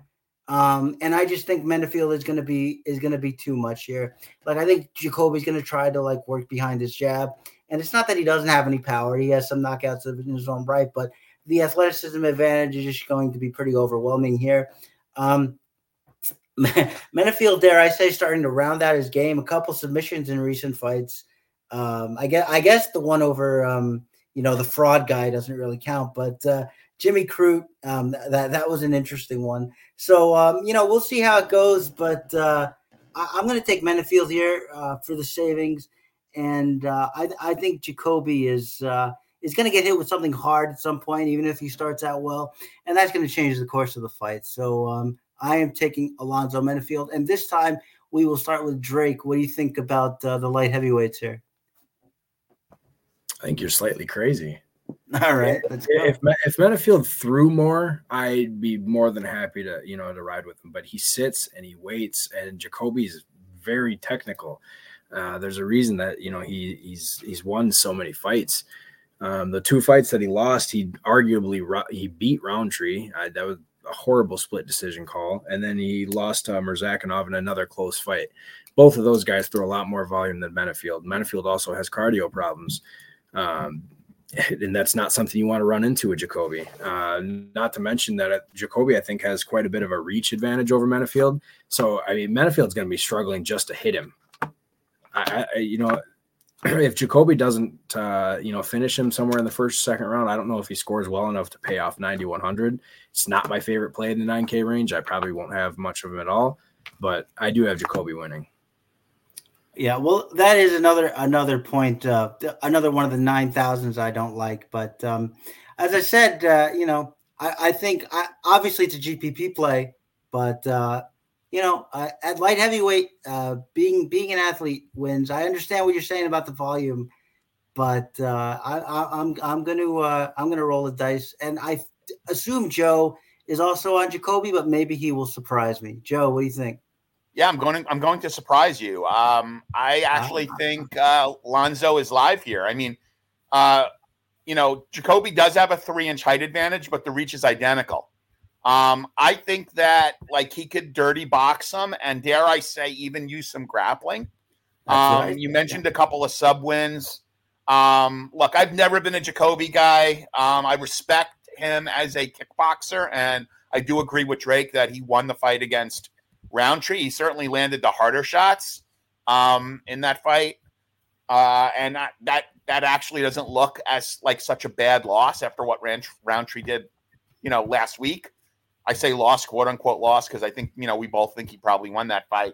Um, and I just think Menifield is going to be is going to be too much here. Like I think Jacoby's going to try to like work behind his jab, and it's not that he doesn't have any power. He has some knockouts in his own right, but the athleticism advantage is just going to be pretty overwhelming here. Um, Menifield, dare I say, starting to round out his game. A couple submissions in recent fights. Um, I guess I guess the one over um, you know the fraud guy doesn't really count, but uh, Jimmy Crute, um, that that was an interesting one. So um, you know we'll see how it goes, but uh, I, am going to take Menifield here uh, for the savings, and uh, I, I think Jacoby is uh, is going to get hit with something hard at some point, even if he starts out well, and that's going to change the course of the fight. So um, I am taking Alonzo Menifield, and this time we will start with Drake. What do you think about uh, the light heavyweights here? I think you're slightly crazy. All right. If if Menifield threw more, I'd be more than happy to you know to ride with him. But he sits and he waits, and Jacoby's very technical. Uh, there's a reason that you know he he's he's won so many fights. Um, the two fights that he lost, he arguably he beat Rountree. I, that was a horrible split decision call, and then he lost to Murzakanov in another close fight. Both of those guys throw a lot more volume than Menifield. Menifield also has cardio problems. Um, and that's not something you want to run into with Jacoby. Uh, not to mention that uh, Jacoby, I think, has quite a bit of a reach advantage over Menifield. So, I mean, Menifield's going to be struggling just to hit him. I, I you know, if Jacoby doesn't, uh, you know, finish him somewhere in the first, second round, I don't know if he scores well enough to pay off 9100. It's not my favorite play in the 9K range. I probably won't have much of him at all, but I do have Jacoby winning. Yeah, well, that is another another point, uh, another one of the nine thousands I don't like. But um, as I said, uh, you know, I, I think I, obviously it's a GPP play, but uh, you know, at light heavyweight, uh, being being an athlete wins. I understand what you're saying about the volume, but uh, I, I, I'm I'm going to uh, I'm going to roll the dice, and I assume Joe is also on Jacoby, but maybe he will surprise me. Joe, what do you think? Yeah, I'm going. To, I'm going to surprise you. Um, I actually ah. think uh, Lonzo is live here. I mean, uh, you know, Jacoby does have a three inch height advantage, but the reach is identical. Um, I think that like he could dirty box him, and dare I say, even use some grappling. Um. You mentioned a couple of sub wins. Um, look, I've never been a Jacoby guy. Um, I respect him as a kickboxer, and I do agree with Drake that he won the fight against Rountree. He certainly landed the harder shots um, in that fight, uh, and that, that that actually doesn't look as like such a bad loss after what Rountree did, you know, last week. I say loss, quote unquote loss, because I think you know we both think he probably won that fight.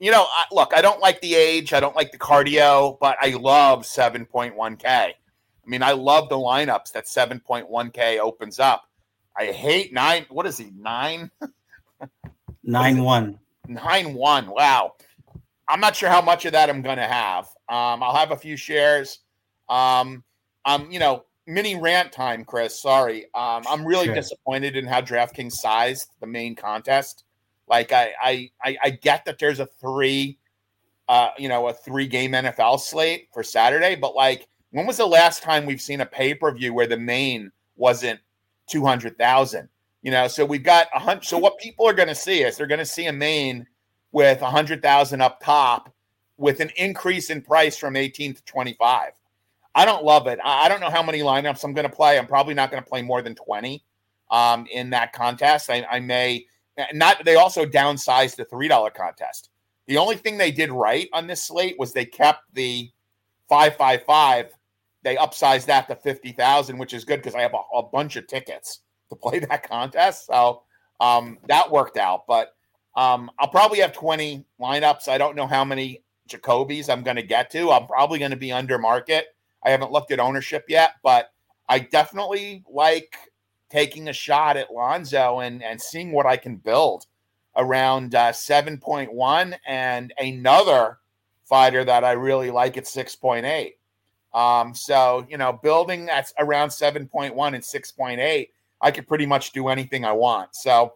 You know, I, look, I don't like the age, I don't like the cardio, but I love 7.1K. I mean, I love the lineups that 7.1K opens up. I hate nine. What is he? Nine? Nine one. Nine one. Wow. I'm not sure how much of that I'm going to have. Um, I'll have a few shares. Um, um, you know, mini rant time, Chris. Sorry. Um, I'm really sure. disappointed in how DraftKings sized the main contest. Like, I, I, I, I get that there's a three, uh, you know, a three game NFL slate for Saturday, but like, when was the last time we've seen a pay per view where the main wasn't two hundred thousand? You know, so we've got a hundred. So what people are going to see is they're going to see a main with a hundred thousand up top with an increase in price from 18 to 25. I don't love it. I don't know how many lineups I'm going to play. I'm probably not going to play more than 20 um, in that contest. I, I may not. They also downsized the three dollar contest. The only thing they did right on this slate was they kept the five five five. They upsized that to fifty thousand, which is good because I have a, a bunch of tickets to play that contest. So um, that worked out. But um, I'll probably have 20 lineups. I don't know how many Jacobys I'm going to get to. I'm probably going to be under market. I haven't looked at ownership yet, but I definitely like taking a shot at Lonzo and, and seeing what I can build around uh, 7.1 and another fighter that I really like at 6.8. Um, so, you know, building that's around 7.1 and 6.8 I could pretty much do anything I want. So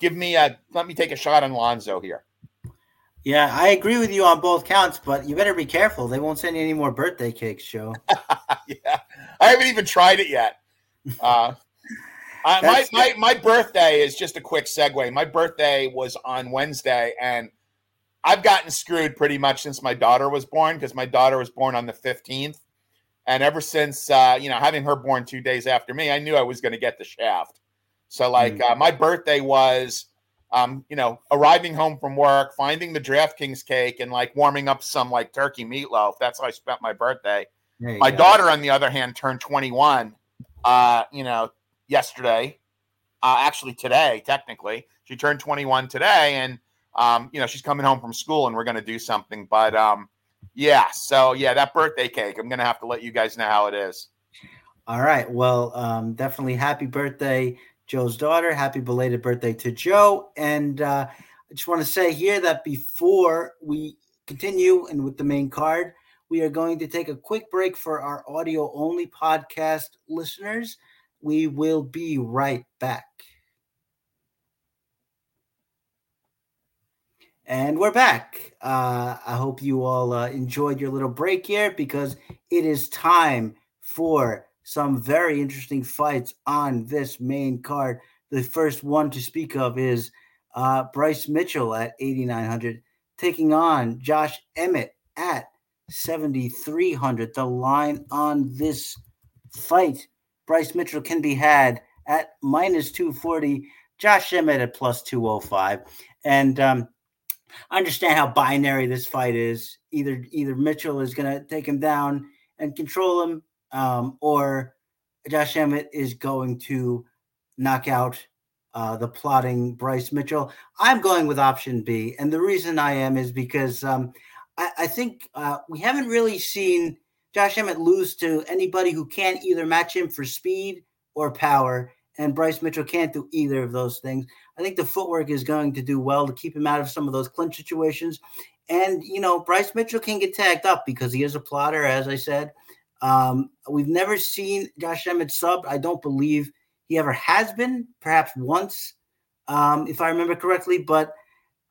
give me a let me take a shot on Lonzo here. Yeah, I agree with you on both counts, but you better be careful. They won't send you any more birthday cakes, Joe. yeah, I haven't even tried it yet. Uh, my, my my birthday is just a quick segue. My birthday was on Wednesday, and I've gotten screwed pretty much since my daughter was born because my daughter was born on the fifteenth, and ever since uh, you know having her born two days after me, I knew I was going to get the shaft. So like mm. uh, my birthday was, um, you know, arriving home from work, finding the DraftKings cake, and like warming up some like turkey meatloaf. That's how I spent my birthday. My go. daughter, on the other hand, turned twenty one. Uh, you know, yesterday, uh, actually today, technically, she turned twenty one today, and um, you know, she's coming home from school, and we're going to do something. But um, yeah, so yeah, that birthday cake, I'm to have to let you guys know how it is. All right. Well, um, definitely happy birthday Joe's daughter. Happy belated birthday to Joe. And uh, I just want to say here that before we continue and with the main card, we are going to take a quick break for our audio only podcast listeners. We will be right back. And we're back. Uh, I hope you all uh, enjoyed your little break here because it is time for some very interesting fights on this main card. The first one to speak of is uh, Bryce Mitchell at 8,900 taking on Josh Emmett at 7,300. The line on this fight, Bryce Mitchell can be had at minus 240, Josh Emmett at plus 205. And um, understand how binary this fight is. Either either Mitchell is going to take him down and control him, um, or Josh Emmett is going to knock out uh, the plotting Bryce Mitchell. I'm going with option B, and the reason I am is because um, I, I, think uh, we haven't really seen Josh Emmett lose to anybody who can't either match him for speed or power, and Bryce Mitchell can't do either of those things. I think the footwork is going to do well to keep him out of some of those clinch situations. And, you know, Bryce Mitchell can get tagged up because he is a plotter, as I said. Um, we've never seen Josh Emmett sub. I don't believe he ever has been, perhaps once, um, if I remember correctly. But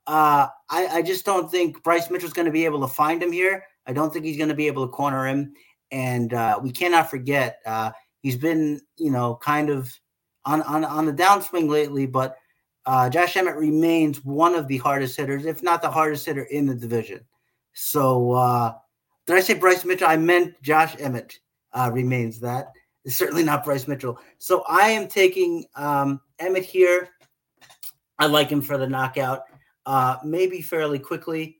uh, I, I, just don't think Bryce Mitchell's going to be able to find him here. I don't think he's going to be able to corner him. And uh, we cannot forget uh, he's been, you know, kind of on on, on the downswing lately. But uh, Josh Emmett remains one of the hardest hitters, if not the hardest hitter in the division. So uh, did I say Bryce Mitchell? I meant Josh Emmett uh, remains that. It's certainly not Bryce Mitchell. So I am taking um, Emmett here. I like him for the knockout, uh, maybe fairly quickly.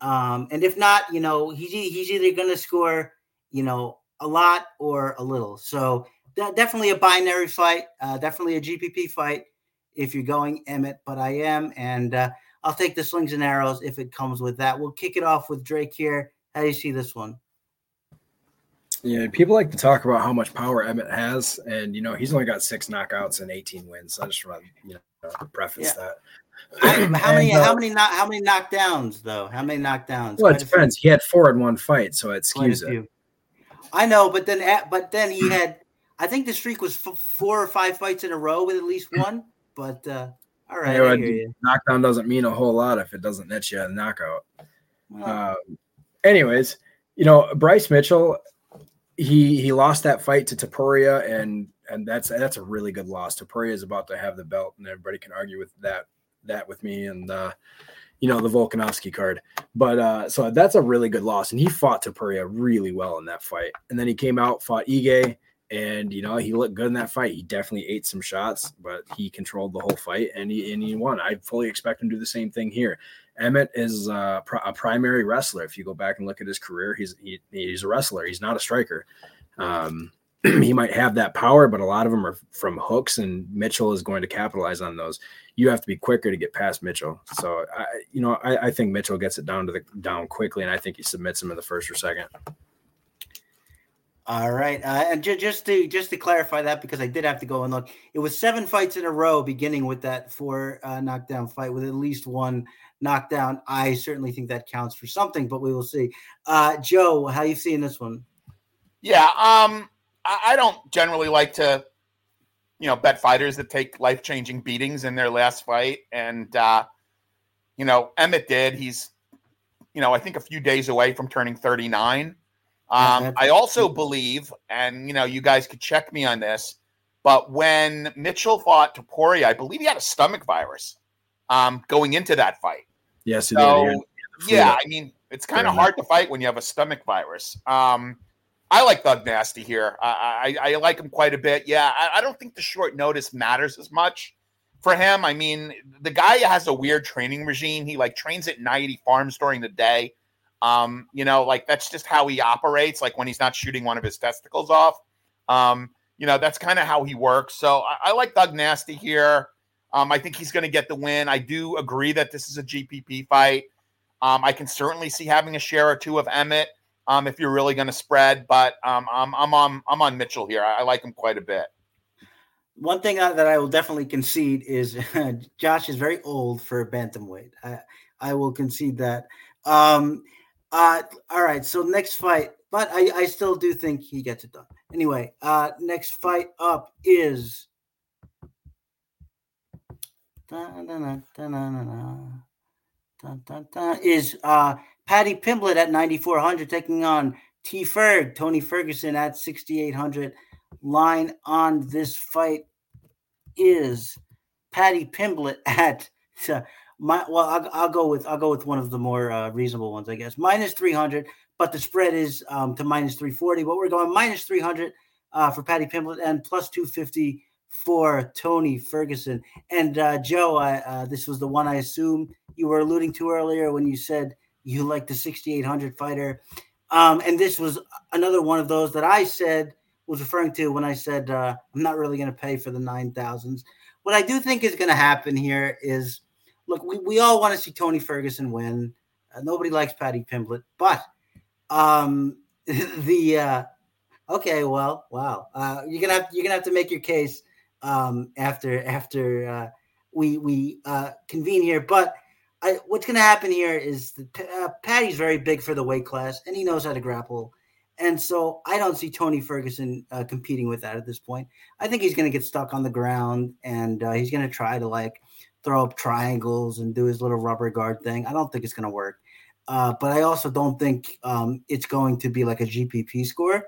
Um, and if not, you know, he's he's either going to score, you know, a lot or a little. So definitely a binary fight, uh, definitely a GPP fight if you're going Emmett, but I am, and uh, I'll take the slings and arrows if it comes with that. We'll kick it off with Drake here. How do you see this one? Yeah, people like to talk about how much power Emmett has, and you know he's only got six knockouts and 18 wins. So I just want to you know to preface yeah. that. how many? uh, how many? Not how many knockdowns though? How many knockdowns? Well, it depends. He had four in one fight, so it skews it. I know, but then but then he had. I think the streak was four or five fights in a row with at least one. But uh, all right, yeah, knockdown doesn't mean a whole lot if it doesn't net you a knockout. Um, anyways, you know, Bryce Mitchell, he he lost that fight to Topuria, and and that's that's a really good loss. Topuria is about to have the belt, and everybody can argue with that that with me and uh, you know the Volkanovski card. But uh, so that's a really good loss, and he fought Topuria really well in that fight. And then he came out, fought Ige, and you know he looked good in that fight. He definitely ate some shots, but he controlled the whole fight, and he and he won. I fully expect him to do the same thing here. Emmett is uh, a primary wrestler. If you go back and look at his career, he's he, he's a wrestler. He's not a striker. Um, he might have that power, but a lot of them are from hooks, and Mitchell is going to capitalize on those. You have to be quicker to get past Mitchell. So, I, you know, I, I think Mitchell gets it down to the down quickly, and I think he submits him in the first or second. All right, uh, and ju- just to just to clarify that because I did have to go and look, it was seven fights in a row, beginning with that four uh, knockdown fight with at least one knockdown. I certainly think that counts for something, but we will see. Uh, Joe, how you seeing this one? Yeah, um, I, I don't generally like to, you know, bet fighters that take life changing beatings in their last fight, and uh, you know, Emmett did. He's, you know, I think a few days away from turning thirty nine. Um, I also believe, and you know, you guys could check me on this, But when Mitchell fought Topuria, I believe he had a stomach virus um, going into that fight. Yes, he So, did. yeah, I mean, it's kind of hard to fight when you have a stomach virus. Um, I like Thug Nasty here. I, I, I like him quite a bit. Yeah, I, I don't think the short notice matters as much for him. I mean, the guy has a weird training regime. He like trains at night. He farms during the day. Um, you know, like that's just how he operates. Like when he's not shooting one of his testicles off. Um, you know, that's kind of how he works. So I, I like Thug Nasty here. Um, I think he's going to get the win. I do agree that this is a GPP fight. Um, I can certainly see having a share or two of Emmett um, if you're really going to spread, but um, I'm I'm on I'm on Mitchell here. I, I like him quite a bit. One thing that I will definitely concede is Josh is very old for a bantamweight. I, I will concede that. Um, uh, all right, so next fight, but I, I still do think he gets it done. Anyway, uh, next fight up is. Is uh, Paddy Pimblett at 9,400 taking on T Ferg, Tony Ferguson at 6,800 line on this fight is Paddy Pimblett at my well I'll, I'll, go with I'll go with one of the more uh, reasonable ones I guess. Minus 300 but the spread is um, to minus 340 but we're going minus 300 uh, for Paddy Pimblett and plus 250 for Tony Ferguson. And uh, Joe uh, this was the one I assume you were alluding to earlier when you said you like the 6800 fighter. Um, and this was another one of those that I said was referring to when I said uh, I'm not really going to pay for the nine thousands. What I do think is going to happen here is, look, we, we all want to see Tony Ferguson win. Uh, nobody likes Paddy Pimblett, but um, the uh, okay, well, wow, uh, you're gonna have you're gonna have to make your case um, after after uh, we we uh, convene here. But I, what's to happen here is that uh, Paddy's very big for the weight class, and he knows how to grapple. And so I don't see Tony Ferguson uh, competing with that at this point. I think he's going to get stuck on the ground and uh, he's going to try to like throw up triangles and do his little rubber guard thing. I don't think it's going to work. Uh, but I also don't think um, it's going to be like a GPP score.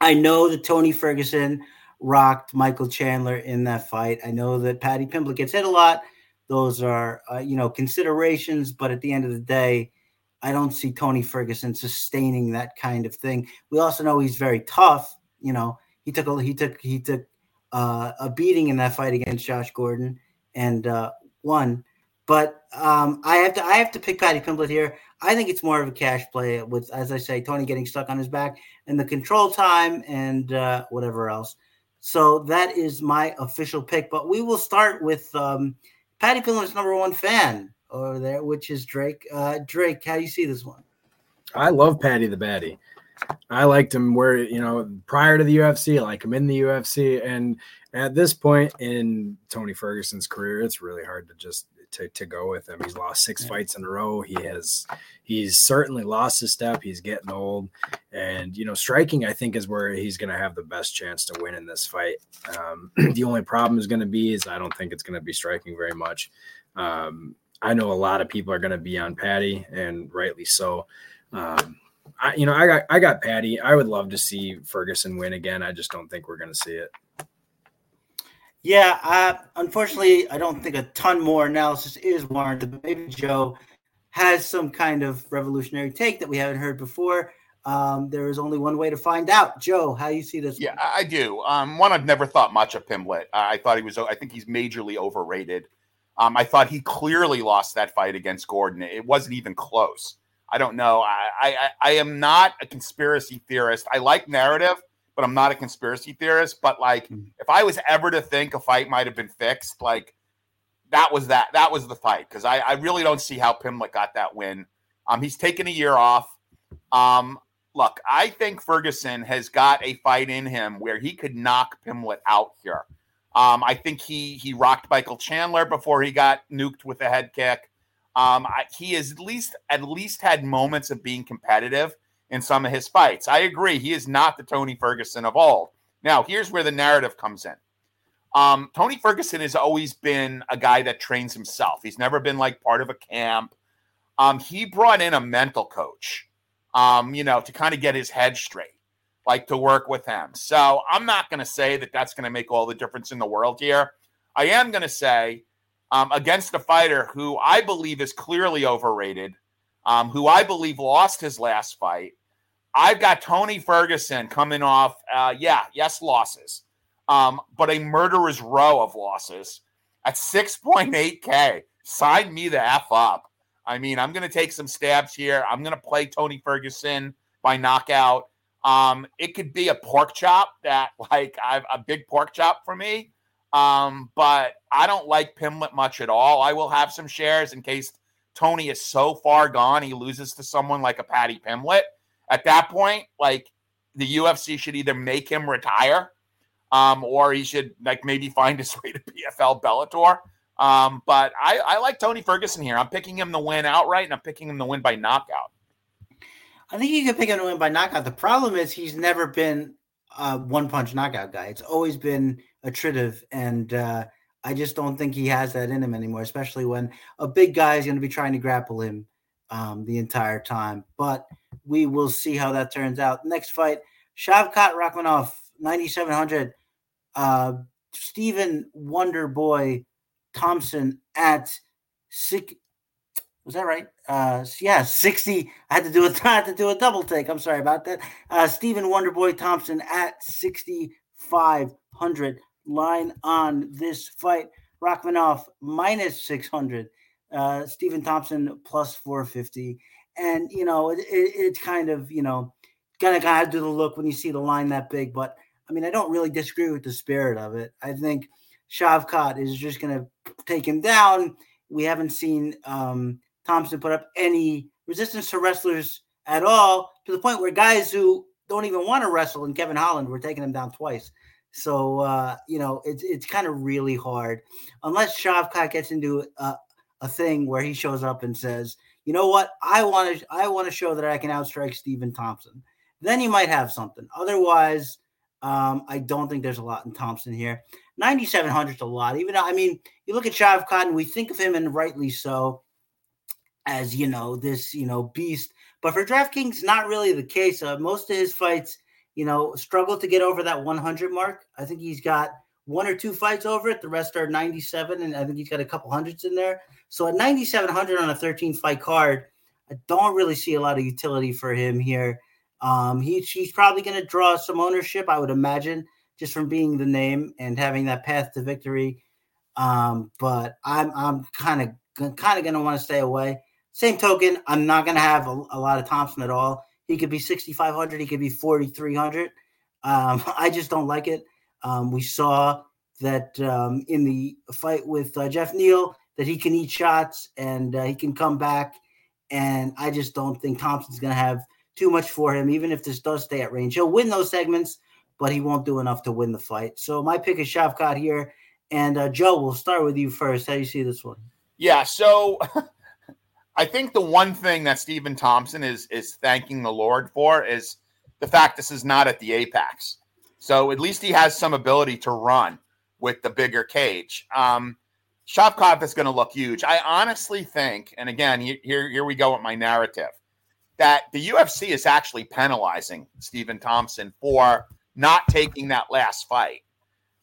I know that Tony Ferguson rocked Michael Chandler in that fight. I know that Paddy Pimblett gets hit a lot. Those are, uh, you know, considerations. But at the end of the day, I don't see Tony Ferguson sustaining that kind of thing. We also know he's very tough. You know, he took a he took he took uh, a beating in that fight against Josh Gordon and uh, won. But um, I have to I have to pick Paddy Pimblett here. I think it's more of a cash play with, as I say, Tony getting stuck on his back and the control time and uh, whatever else. So that is my official pick. But we will start with um, Paddy Pimblett's number one fan over there, which is Drake. Uh, Drake, how do you see this one? I love Patty the Batty. I liked him where you know prior to the UFC, I like him in the UFC, and at this point in Tony Ferguson's career, it's really hard to just to, to go with him. He's lost six fights in a row. He has he's certainly lost his step. He's getting old, and you know striking I think is where he's going to have the best chance to win in this fight. Um, the only problem is going to be is I don't think it's going to be striking very much. Um, I know a lot of people are going to be on Paddy, and rightly so. Um, I, you know, I got I got Paddy. I would love to see Ferguson win again. I just don't think we're going to see it. Yeah, uh, unfortunately, I don't think a ton more analysis is warranted. But maybe Joe has some kind of revolutionary take that we haven't heard before. Um, there is only one way to find out. Joe, how you see this? Yeah, one? I do. Um, one, I've never thought much of Pimblett. I thought he was. I think he's majorly overrated. Um, I thought he clearly lost that fight against Gordon. It wasn't even close. I don't know. I, I, I am not a conspiracy theorist. I like narrative, but I'm not a conspiracy theorist. But like, mm-hmm. if I was ever to think a fight might have been fixed, like that was that. That was the fight because I, I really don't see how Pimblett got that win. Um, he's taken a year off. Um, look, I think Ferguson has got a fight in him where he could knock Pimblett out here. Um, I think he he rocked Michael Chandler before he got nuked with a head kick. Um, I, he has at least at least had moments of being competitive in some of his fights. I agree. He is not the Tony Ferguson of old. Now, here's where the narrative comes in. Um, Tony Ferguson has always been a guy that trains himself. He's never been like part of a camp. Um, he brought in a mental coach, um, you know, to kind of get his head straight. like to work with him. So I'm not going to say that that's going to make all the difference in the world here. I am going to say um, against a fighter who I believe is clearly overrated, um, who I believe lost his last fight. I've got Tony Ferguson coming off, uh, yeah, yes, losses, um, but a murderer's row of losses at 6.8K. Sign me the F up. I mean, I'm going to take some stabs here. I'm going to play Tony Ferguson by knockout. Um, it could be a pork chop that, like, I've a big pork chop for me. Um, but I don't like Pimblett much at all. I will have some shares in case Tony is so far gone he loses to someone like a Paddy Pimblett. At that point, like the UFC should either make him retire, um, or he should like maybe find his way to PFL Bellator. Um, but I, I like Tony Ferguson here. I'm picking him to win outright, and I'm picking him to win by knockout. I think you can pick him to win by knockout. The problem is he's never been a one punch knockout guy. It's always been attritive, and uh, I just don't think he has that in him anymore. Especially when a big guy is going to be trying to grapple him um, the entire time. But we will see how that turns out. Next fight: Shavkat seven hundred. Uh, Stephen Wonderboy Thompson at six. Was that right? Uh, yeah, sixty. I had to do a I had to do a double take. I'm sorry about that. Uh, Stephen Wonderboy Thompson at sixty five hundred line on this fight. Rakhmonov minus 600. Uh, Stephen Thompson plus 450. And, you know, it, it, it's kind of, you know, kind of do the look when you see the line that big. But, I mean, I don't really disagree with the spirit of it. I think Shavkat is just going to take him down. We haven't seen um, Thompson put up any resistance to wrestlers at all to the point where guys who don't even want to wrestle and Kevin Holland were taking him down twice. So uh, you know, it's it's kind of really hard unless Shavkat gets into a, a thing where he shows up and says, "You know what? I want to I want to show that I can outstrike Stephen Thompson." Then you might have something. Otherwise, um, I don't think there's a lot in Thompson here. 9,700 is a lot. Even though, I mean, you look at Shavkat and we think of him, and rightly so, as you know this you know beast. But for DraftKings, not really the case. Uh, most of his fights you know, struggled to get over that 100 mark. I think he's got one or two fights over it. The rest are 97, and I think he's got a couple hundreds in there. So at 9,700 on a 13 fight card, I don't really see a lot of utility for him here. Um, he, he's probably going to draw some ownership, I would imagine, just from being the name and having that path to victory. Um, but I'm I'm kind of kind of going to want to stay away. Same token, I'm not going to have a, a lot of Thompson at all. He could be 6,500. He could be 4,300. Um, I just don't like it. Um, we saw that um, in the fight with uh, Geoff Neal that he can eat shots and uh, he can come back. And I just don't think Thompson's going to have too much for him, even if this does stay at range. He'll win those segments, but he won't do enough to win the fight. So my pick is Shavkat here. And uh, Joe, we'll start with you first. How do you see this one? Yeah. So I think the one thing that Stephen Thompson is is thanking the Lord for is the fact this is not at the apex. So at least he has some ability to run with the bigger cage. Um, Shavkat is going to look huge. I honestly think, and again, here here we go with my narrative, that the UFC is actually penalizing Stephen Thompson for not taking that last fight.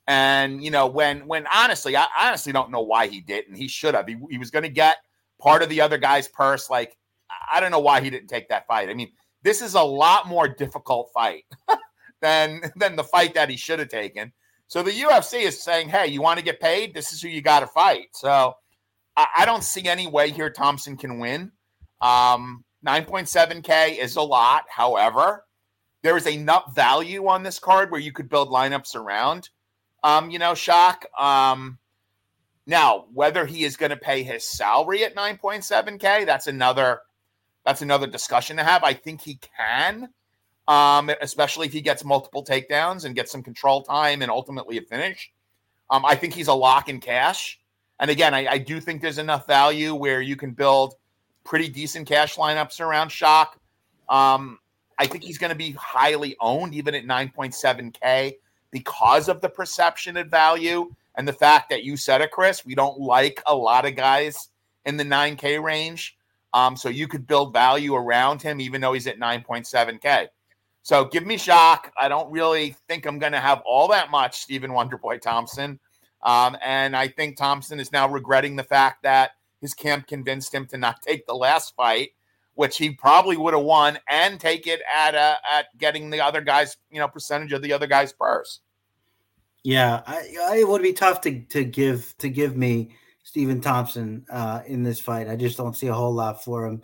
And you know, when when honestly, I honestly don't know why he didn't. He should have. He, he was going to get part of the other guy's purse. Like, I don't know why he didn't take that fight. I mean, this is a lot more difficult fight than than the fight that he should have taken. So the UFC is saying, "Hey, you want to get paid? This is who you got to fight." So I, I, don't see any way here Thompson can win. Um, 9.7k is a lot. However, there is enough value on this card where you could build lineups around. Um, you know, shock. Um, now, whether he is going to pay his salary at 9.7k, that's another that's another discussion to have. I think he can, um, especially if he gets multiple takedowns and gets some control time and ultimately a finish. Um, I think he's a lock in cash. And again, I, I, do think there's enough value where you can build pretty decent cash lineups around Shock. Um, I think he's going to be highly owned even at 9.7K because of the perception of value and the fact that you said it, Chris, we don't like a lot of guys in the 9K range. Um, so you could build value around him, even though he's at 9.7K. So give me shock. I don't really think I'm going to have all that much Stephen Wonderboy Thompson. Um, and I think Thompson is now regretting the fact that his camp convinced him to not take the last fight, which he probably would have won, and take it at a, at getting the other guy's you know percentage of the other guy's purse. Yeah, I, it would be tough to to give to give me Stephen Thompson uh, in this fight. I just don't see a whole lot for him.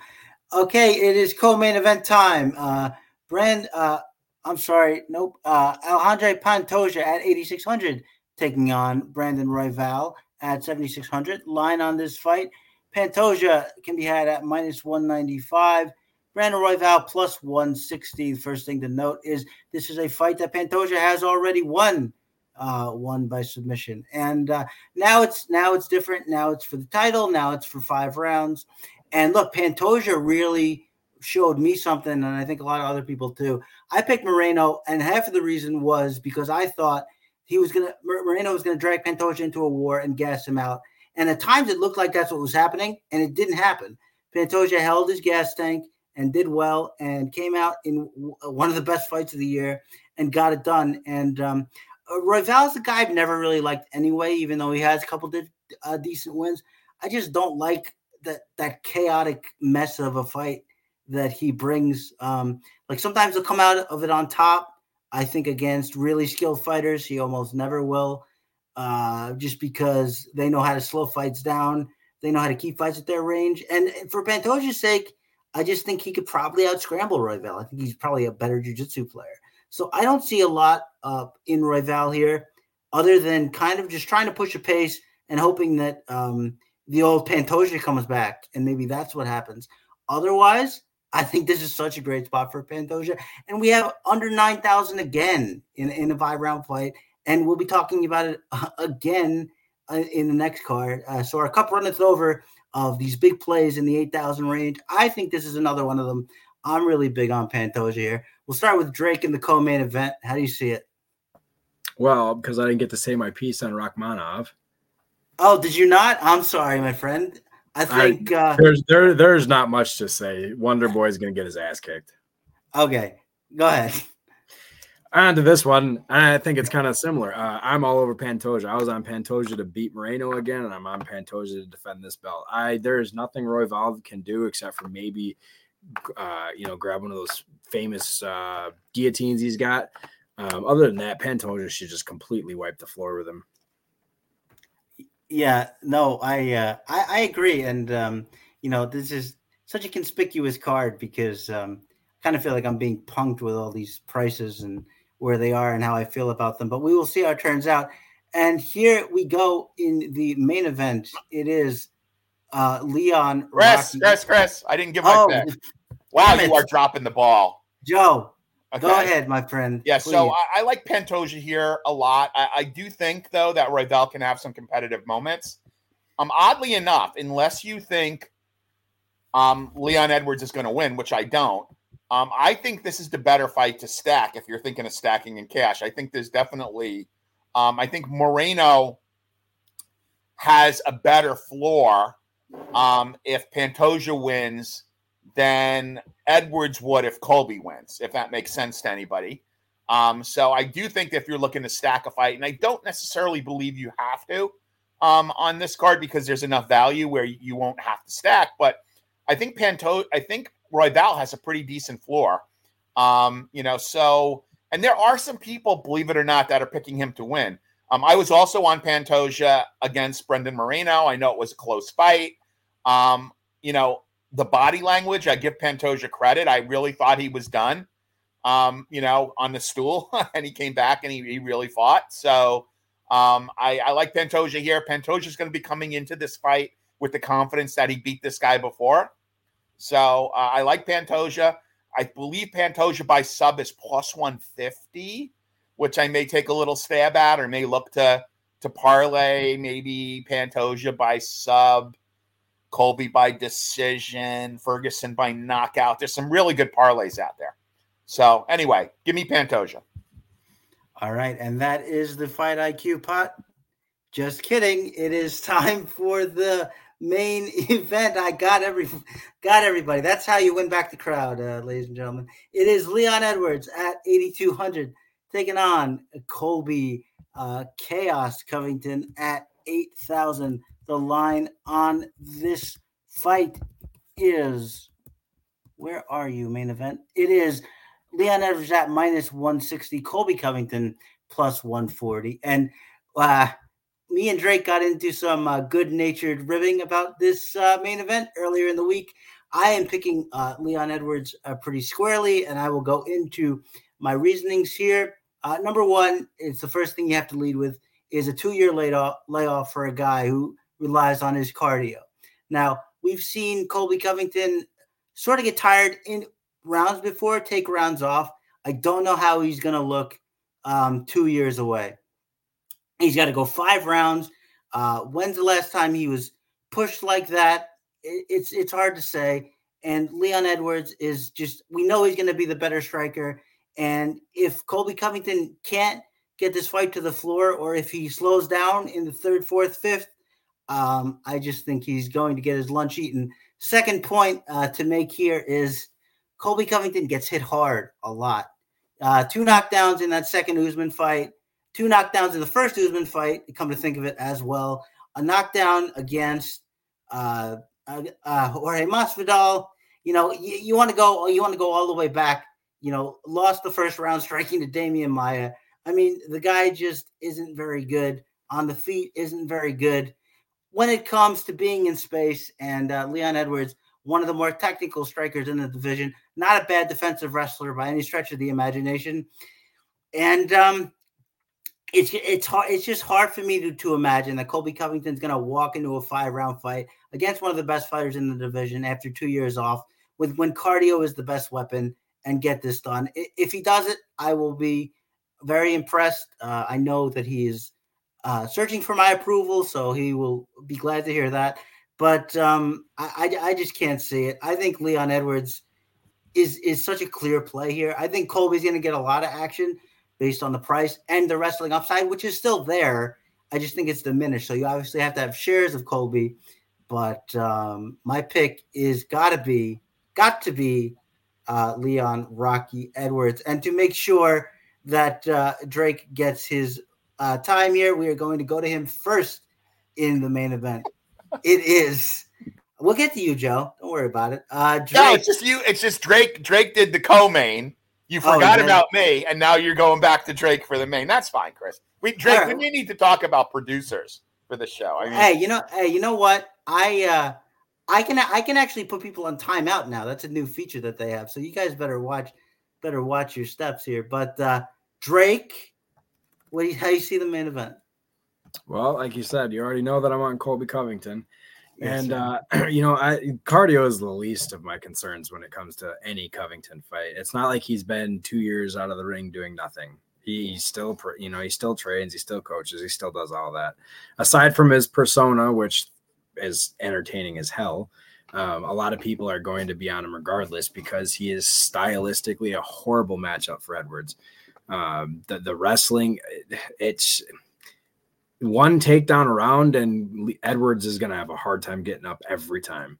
Okay, it is co-main event time. Uh, Brand, uh, I'm sorry, nope. Uh, Alexandre Pantoja at 8600 taking on Brandon Royval at 7600. Line on this fight: Pantoja can be had at minus 195. Brandon Royval plus 160. First thing to note is this is a fight that Pantoja has already won uh, won by submission. And uh, now it's now it's different. Now it's for the title. Now it's for five rounds. And look, Pantoja really showed me something, and I think a lot of other people too. I picked Moreno, and half of the reason was because I thought he was gonna Moreno was gonna drag Pantoja into a war and gas him out. And at times it looked like that's what was happening, and it didn't happen. Pantoja held his gas tank and did well, and came out in one of the best fights of the year and got it done. And um, Royval's a guy I've never really liked anyway, even though he has a couple of uh, decent wins. I just don't like that that chaotic mess of a fight that he brings. Um, like sometimes he'll come out of it on top. I think against really skilled fighters, he almost never will, uh, just because they know how to slow fights down. They know how to keep fights at their range. And for Pantoja's sake, I just think he could probably out scramble Royval. I think he's probably a better jiu-jitsu player. So I don't see a lot uh, in Royval here, other than kind of just trying to push a pace and hoping that um, the old Pantoja comes back, and maybe that's what happens. Otherwise, I think this is such a great spot for Pantoja, and we have under nine thousand again in in a five round fight, and we'll be talking about it uh, again uh, in the next card. Uh, so our cup runneth over of these big plays in the eight thousand range. I think this is another one of them. I'm really big on Pantoja here. We'll start with Drake in the co-main event. How do you see it? Well, because I didn't get to say my piece on Rakhmonov. Oh, did you not? I'm sorry, my friend. I think I, uh, there's there there's not much to say. Wonder Boy is going to get his ass kicked. Okay, go ahead. On to this one, I think it's kind of similar. Uh, I'm all over Pantoja. I was on Pantoja to beat Moreno again, and I'm on Pantoja to defend this belt. I there is nothing Royval can do except for maybe uh, you know, grab one of those famous uh, guillotines he's got. Um, other than that, Pantoja should just completely wipe the floor with him. Yeah, no, I uh, I, I agree, and um, you know, this is such a conspicuous card because um, I kind of feel like I'm being punked with all these prices and where they are and how I feel about them. But we will see how it turns out. And here we go in the main event. It is uh, Leon. Chris, Rocky. Chris, Chris, I didn't give my oh, pick. Wow, you are dropping the ball. Joe, okay. go ahead, my friend. Yeah, please. so I, I, like Pantoja here a lot. I, I, do think, though, that Royval can have some competitive moments. Um, oddly enough, unless you think um, Leon Edwards is going to win, which I don't, um, I think this is the better fight to stack if you're thinking of stacking in cash. I think there's definitely, um, I think Moreno has a better floor um, if Pantoja wins then Edwards would if Colby wins, if that makes sense to anybody. Um, so I do think if you're looking to stack a fight, and I don't necessarily believe you have to um, on this card because there's enough value where you won't have to stack. But I think Panto, I think Royval has a pretty decent floor. Um, you know, so and there are some people, believe it or not, that are picking him to win. Um, I was also on Pantoja against Brandon Moreno. I know it was a close fight. Um, you know, the body language, I give Pantoja credit. I really thought he was done, um, you know, on the stool, and he came back and he, he really fought. So um, I, I like Pantoja here. Pantoja is going to be coming into this fight with the confidence that he beat this guy before. So uh, I like Pantoja. I believe Pantoja by sub is plus 150, which I may take a little stab at or may look to to parlay maybe Pantoja by sub Colby by decision, Ferguson by knockout. There's some really good parlays out there. So anyway, give me Pantoja. All right, and that is the fight IQ pot. Just kidding. It is time for the main event. I got every got everybody. That's how you win back the crowd, uh, ladies and gentlemen. It is Leon Edwards at 8200 taking on Colby uh, Chaos Covington at 8000. The line on this fight is where are you, main event? It is Leon Edwards at minus 160, Colby Covington plus 140. And uh, me and Drake got into some uh, good natured ribbing about this uh, main event earlier in the week. I am picking uh, Leon Edwards uh, pretty squarely, and I will go into my reasonings here. Uh, number one, it's the first thing you have to lead with is a two year layoff, layoff for a guy who relies on his cardio. Now, we've seen Colby Covington sort of get tired in rounds before, take rounds off. I don't know how he's going to look um, two years away. He's got to go five rounds. Uh, when's the last time he was pushed like that? It, it's it's hard to say. And Leon Edwards is just we know he's going to be the better striker. And if Colby Covington can't get this fight to the floor, or if he slows down in the third, fourth, fifth, um, I just think he's going to get his lunch eaten. Second point uh, to make here is Colby Covington gets hit hard a lot. Uh, two knockdowns in that second Usman fight, two knockdowns in the first Usman fight. Come to think of it as well, a knockdown against uh, uh, uh Jorge Masvidal. You know, you, want to go, you want to go all the way back. You know, lost the first round striking to Demian Maia. I mean, the guy just isn't very good on the feet. Isn't very good when it comes to being in space. And uh, Leon Edwards, one of the more technical strikers in the division, not a bad defensive wrestler by any stretch of the imagination. And um, it's it's hard. It's just hard for me to, to imagine that Colby Covington's going to walk into a five round fight against one of the best fighters in the division after two years off, with when cardio is the best weapon, and get this done. If he does it, I will be very impressed. Uh, I know that he is uh, searching for my approval, so he will be glad to hear that. But um, I, I, I just can't see it. I think Leon Edwards is is such a clear play here. I think Colby's going to get a lot of action based on the price and the wrestling upside, which is still there. I just think it's diminished. So you obviously have to have shares of Colby, but um, my pick is got to be got to be uh, Leon Rocky Edwards, and to make sure that uh, Drake gets his uh, time here, we are going to go to him first in the main event. it is We'll get to you, Joe. Don't worry about it. Uh, Drake. No, it's just you. It's just Drake. Drake did the co-main. You oh, forgot oh, about me, and now you're going back to Drake for the main. That's fine, Chris. We Drake. Right. We need to talk about producers for the show. I mean, hey, you know, hey, you know what? I uh, I can I can actually put people on timeout now. That's a new feature that they have. So you guys better watch better watch your steps here. But uh, Drake, what do you, how do you see the main event? Well, like you said, you already know that I'm on Colby Covington. And uh, you know, I cardio is the least of my concerns when it comes to any Covington fight. It's not like he's been two years out of the ring doing nothing. He still, you know, he still trains, he still coaches, he still does all that. Aside from his persona, which is entertaining as hell, um, a lot of people are going to be on him regardless because he is stylistically a horrible matchup for Edwards. Um, the the wrestling, it's one takedown around, and Edwards is going to have a hard time getting up every time.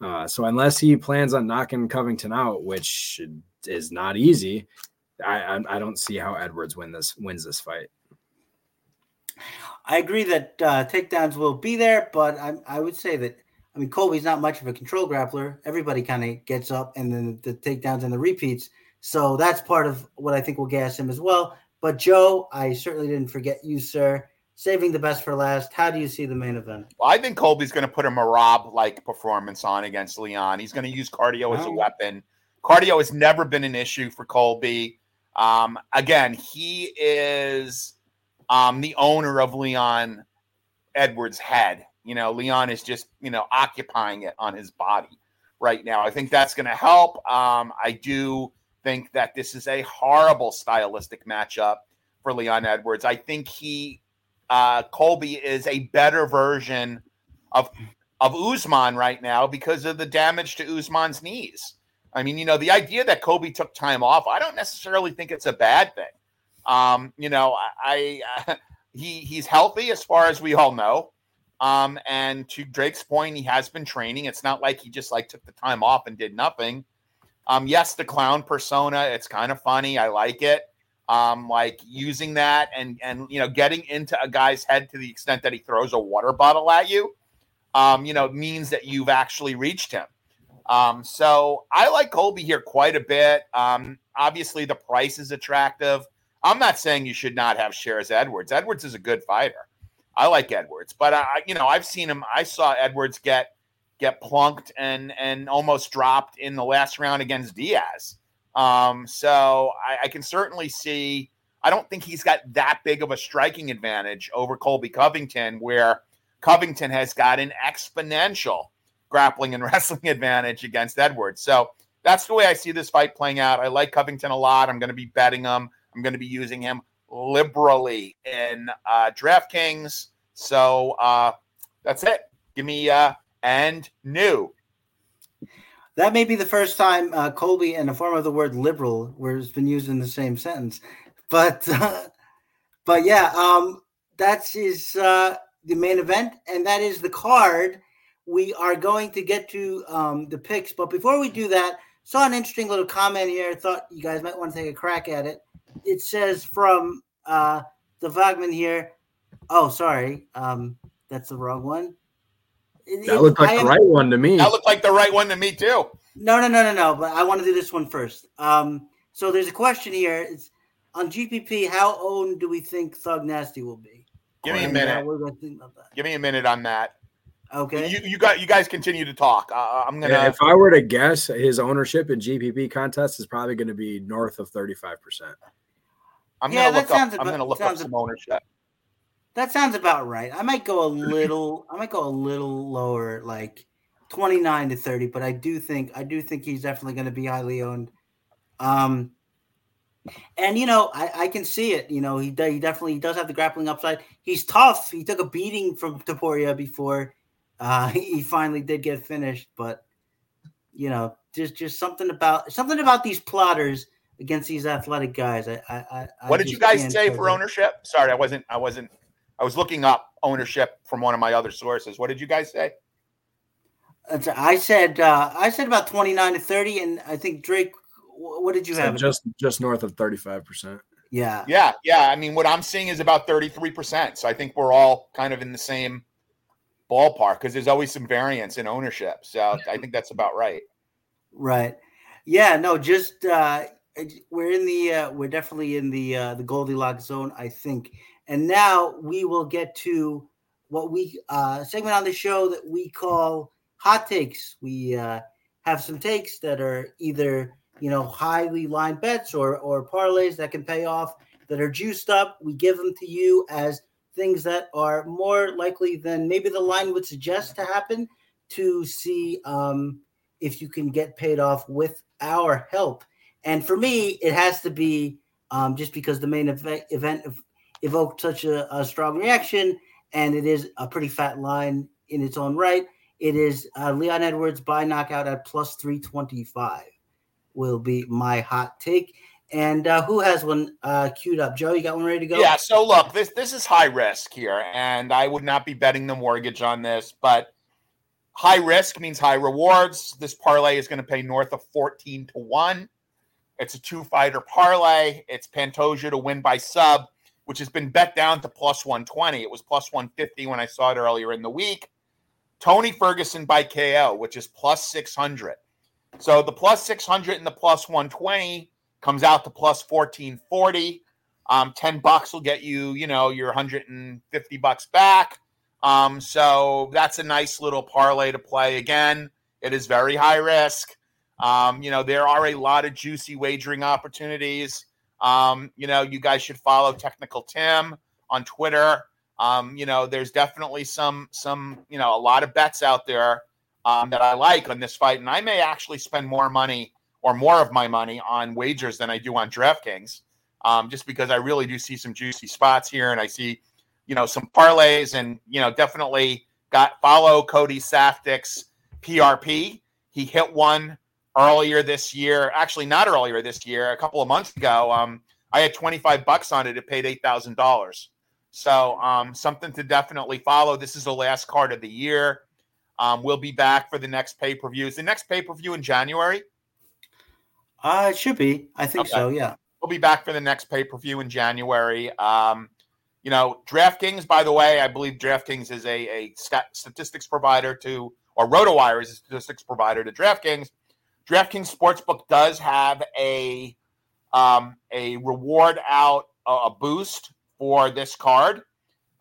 Uh, so unless he plans on knocking Covington out, which is not easy, I, I, I don't see how Edwards win this wins this fight. I agree that uh, takedowns will be there, but I, I would say that I mean Colby's not much of a control grappler. Everybody kind of gets up, and then the takedowns and the repeats. So that's part of what I think will gas him as well. But Joe, I certainly didn't forget you, sir saving the best for last. How do you see the main event? Well, I think Colby's going to put a Merab like performance on against Leon. He's going to use cardio as a weapon. Cardio has never been an issue for Colby. Um, again, he is um, the owner of Leon Edwards' head. You know, Leon is just, you know, occupying it on his body right now. I think that's going to help. Um, I do think that this is a horrible stylistic matchup for Leon Edwards. I think he uh, Colby is a better version of of Usman right now because of the damage to Usman's knees. I mean, you know, the idea that Colby took time off, I don't necessarily think it's a bad thing. Um, you know, I, I he he's healthy as far as we all know. Um, and to Drake's point, he has been training. It's not like he just like took the time off and did nothing. Um, yes, the clown persona, it's kind of funny. I like it. Um, like using that and and you know, getting into a guy's head to the extent that he throws a water bottle at you, um, you know, means that you've actually reached him. Um, so I like Colby here quite a bit. Um, obviously the price is attractive. I'm not saying you should not have shares Edwards. Edwards is a good fighter. I like Edwards, but I, you know, I've seen him. I saw Edwards get get plunked and and almost dropped in the last round against Diaz. Um, so I, I can certainly see. I don't think he's got that big of a striking advantage over Colby Covington, where Covington has got an exponential grappling and wrestling advantage against Edwards. So that's the way I see this fight playing out. I like Covington a lot. I'm going to be betting him. I'm going to be using him liberally in uh, DraftKings. So uh, that's it. Give me uh, and new. That may be the first time uh, Colby and a form of the word liberal has been used in the same sentence, but uh, but yeah, um, that's his uh, the main event, and that is the card. We are going to get to um, the picks, but before we do that, saw an interesting little comment here. Thought you guys might want to take a crack at it. It says from uh, the Wagman here. Oh, sorry, um, that's the wrong one. That looked like I the right one to me. That looked like the right one to me too. No, no, no, no, no. But I want to do this one first. Um, so there's a question here. It's on GPP. How owned do we think Thug Nasty will be? Give me a minute. Give me a minute on that. Okay. You you got you guys continue to talk. Uh, I'm gonna. Yeah, if I were to guess, his ownership in GPP contests is probably going to be north of 35 percent. I'm yeah, gonna look up. About, I'm gonna look up some ownership. That sounds about right. I might go a little. I might go a little lower, like 29 to 30. But I do think I do think he's definitely going to be highly owned. Um, and you know, I, I can see it. You know, he he definitely he does have the grappling upside. He's tough. He took a beating from Topuria before uh, he finally did get finished, but you know, just just something about something about these plotters against these athletic guys. I, I, I what did you guys say for ownership? Sorry, I wasn't. I wasn't. I was looking up ownership from one of my other sources. What did you guys say? I said uh, I said about twenty nine to thirty, and I think Drake. What did you have? Just just north of thirty five percent. Yeah, yeah, yeah. I mean, what I'm seeing is about thirty three percent. So I think we're all kind of in the same ballpark because there's always some variance in ownership. So I think that's about right. Right. Yeah. No. Just uh, we're in the uh, we're definitely in the uh, the Goldilocks zone, I think. And now we will get to what we uh, segment on the show that we call hot takes. We uh, have some takes that are either you know highly lined bets or or parlays that can pay off that are juiced up. We give them to you as things that are more likely than maybe the line would suggest to happen to see um, if you can get paid off with our help. And for me, it has to be um, just because the main event, event evoked such a, a, strong reaction, and it is a pretty fat line in its own right. It is uh, Leon Edwards by knockout at plus 325 will be my hot take. And uh, who has one uh, queued up? Joe, you got one ready to go? Yeah. So look, this this is high risk here, and I would not be betting the mortgage on this, but high risk means high rewards. This parlay is going to pay north of fourteen to one. It's a two fighter parlay. It's Pantoja to win by sub, which has been bet down to plus one twenty. It was plus one fifty when I saw it earlier in the week. Tony Ferguson by KO, which is plus six hundred. So the plus six hundred and the plus one twenty comes out to plus 1440 um, 10 bucks will get you you know your 150 bucks back um, so that's a nice little parlay to play again it is very high risk um, you know there are a lot of juicy wagering opportunities um, you know you guys should follow technical tim on twitter um, you know there's definitely some some you know a lot of bets out there um, that i like on this fight and i may actually spend more money or more of my money on wagers than I do on DraftKings, um, just because I really do see some juicy spots here, and I see, you know, some parlays, and you know, definitely got follow Cody Saftik's PRP. He hit one earlier this year, actually not earlier this year, a couple of months ago. Um, I had 25 bucks on it. It paid $8,000. So um, something to definitely follow. This is the last card of the year. Um, we'll be back for the next pay per view. Is the next pay per view in January? Uh, it should be. I think Okay. so. Yeah. We'll be back for the next pay per view in January. Um, you know, DraftKings, by the way, I believe DraftKings is a, a stat, statistics provider to, or RotoWire is a statistics provider to DraftKings. DraftKings Sportsbook does have a um, a reward out, a, boost for this card.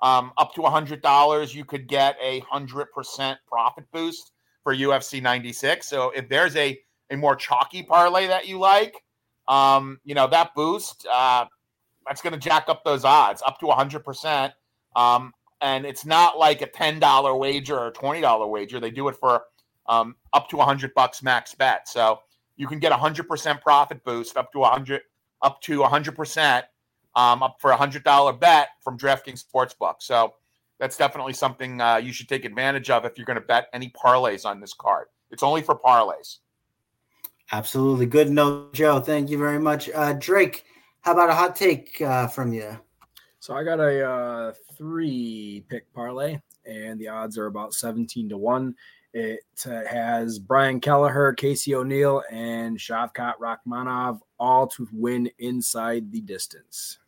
Um, up to $100, you could get a 100% profit boost for UFC 96. So if there's a, a more chalky parlay that you like, um, you know, that boost, uh, that's going to jack up those odds up to 100%. Um, and it's not like a $10 wager or a $20 wager. They do it for um, up to 100 bucks max bet. So you can get a 100% profit boost up to 100 up to 100% um, up for a $100 bet from DraftKings Sportsbook. So that's definitely something uh, you should take advantage of if you're going to bet any parlays on this card. It's only for parlays. Absolutely. Good note, Joe. Thank you very much. Uh, Drake, how about a hot take uh, from you? So I got a uh, three pick parlay, and the odds are about 17 to 1. It uh, has Brian Kelleher, Casey O'Neill, and Shavkat Rakhmonov all to win inside the distance.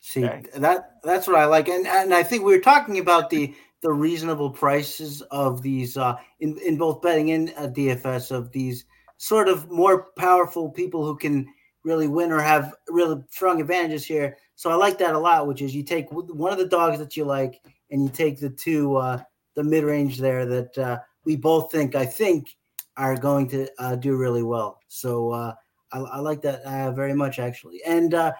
See Okay. that that's what I like, and and I think we were talking about the the reasonable prices of these uh, in in both betting and uh, DFS of these sort of more powerful people who can really win or have really strong advantages here. So I like that a lot, which is you take one of the dogs that you like, and you take the two uh, the mid range there that uh, we both think I think are going to uh, do really well. So uh, I, I like that uh, very much actually, and. Uh,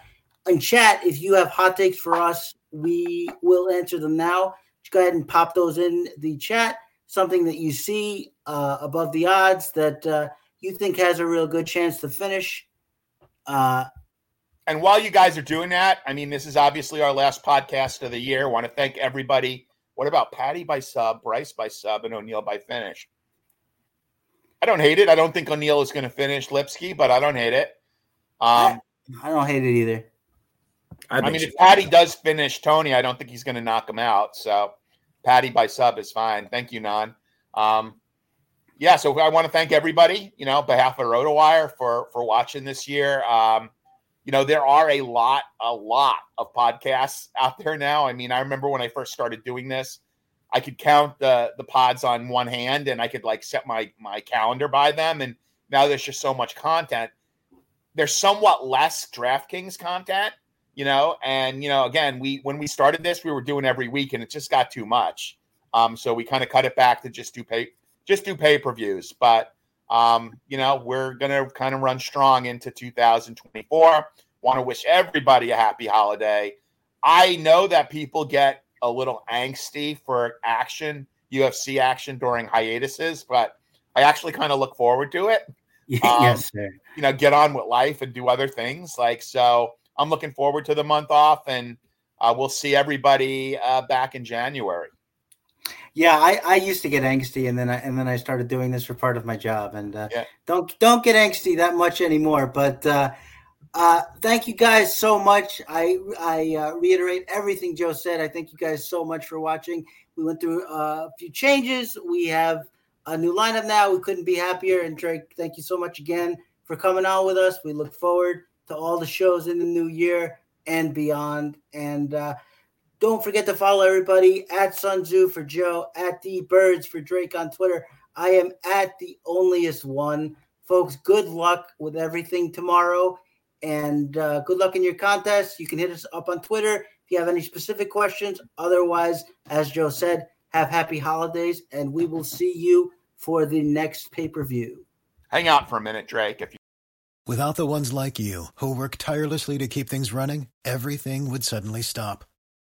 in chat, if you have hot takes for us, we will answer them now. Just go ahead and pop those in the chat. Something that you see uh, above the odds that uh, you think has a real good chance to finish. Uh, And while you guys are doing that, I mean, this is obviously our last podcast of the year. I want to thank everybody. What about Paddy by sub, Bryce by sub, and O'Neill by finish? I don't hate it. I don't think O'Neill is going to finish Lipski, but I don't hate it. Um, I don't hate it either. I mean, if Paddy does finish Tony, I don't think he's going to knock him out. So, Paddy by sub is fine. Thank you, Non. Um, yeah, so I want to thank everybody, you know, behalf of RotoWire for for watching this year. Um, you know, there are a lot, a lot of podcasts out there now. I mean, I remember when I first started doing this, I could count the the pods on one hand, and I could like set my my calendar by them. And now there's just so much content. There's somewhat less DraftKings content, you know. And you know, again, we when we started this, we were doing every week, and it just got too much. Um, so we kind of cut it back to just do pay just do pay per views. But um, you know, we're gonna kind of run strong into 2024. Want to wish everybody a happy holiday. I know that people get a little angsty for action, UFC action during hiatuses, but I actually kind of look forward to it. Um, yes, sir. You know, get on with life and do other things. Like so, I'm looking forward to the month off, and uh, we'll see everybody uh, back in January. Yeah, I, I used to get angsty, and then I and then I started doing this for part of my job, and uh, Yeah. don't don't get angsty that much anymore. But uh, uh, thank you guys so much. I I uh, reiterate everything Joe said. I thank you guys so much for watching. We went through uh, a few changes. We have a new lineup now. We couldn't be happier. And Drake, thank you so much again for coming on with us. We look forward to all the shows in the new year and beyond. And uh, don't forget to follow everybody at Sun Tzu for Joe, at the Birds for Drake on Twitter. I am at the onlyest one. Folks, good luck with everything tomorrow and uh, good luck in your contest. You can hit us up on Twitter if you have any specific questions. Otherwise, as Joe said, have happy holidays and we will see you for the next pay per view. Hang out for a minute, Drake. If you Without the ones like you, who work tirelessly to keep things running, everything would suddenly stop.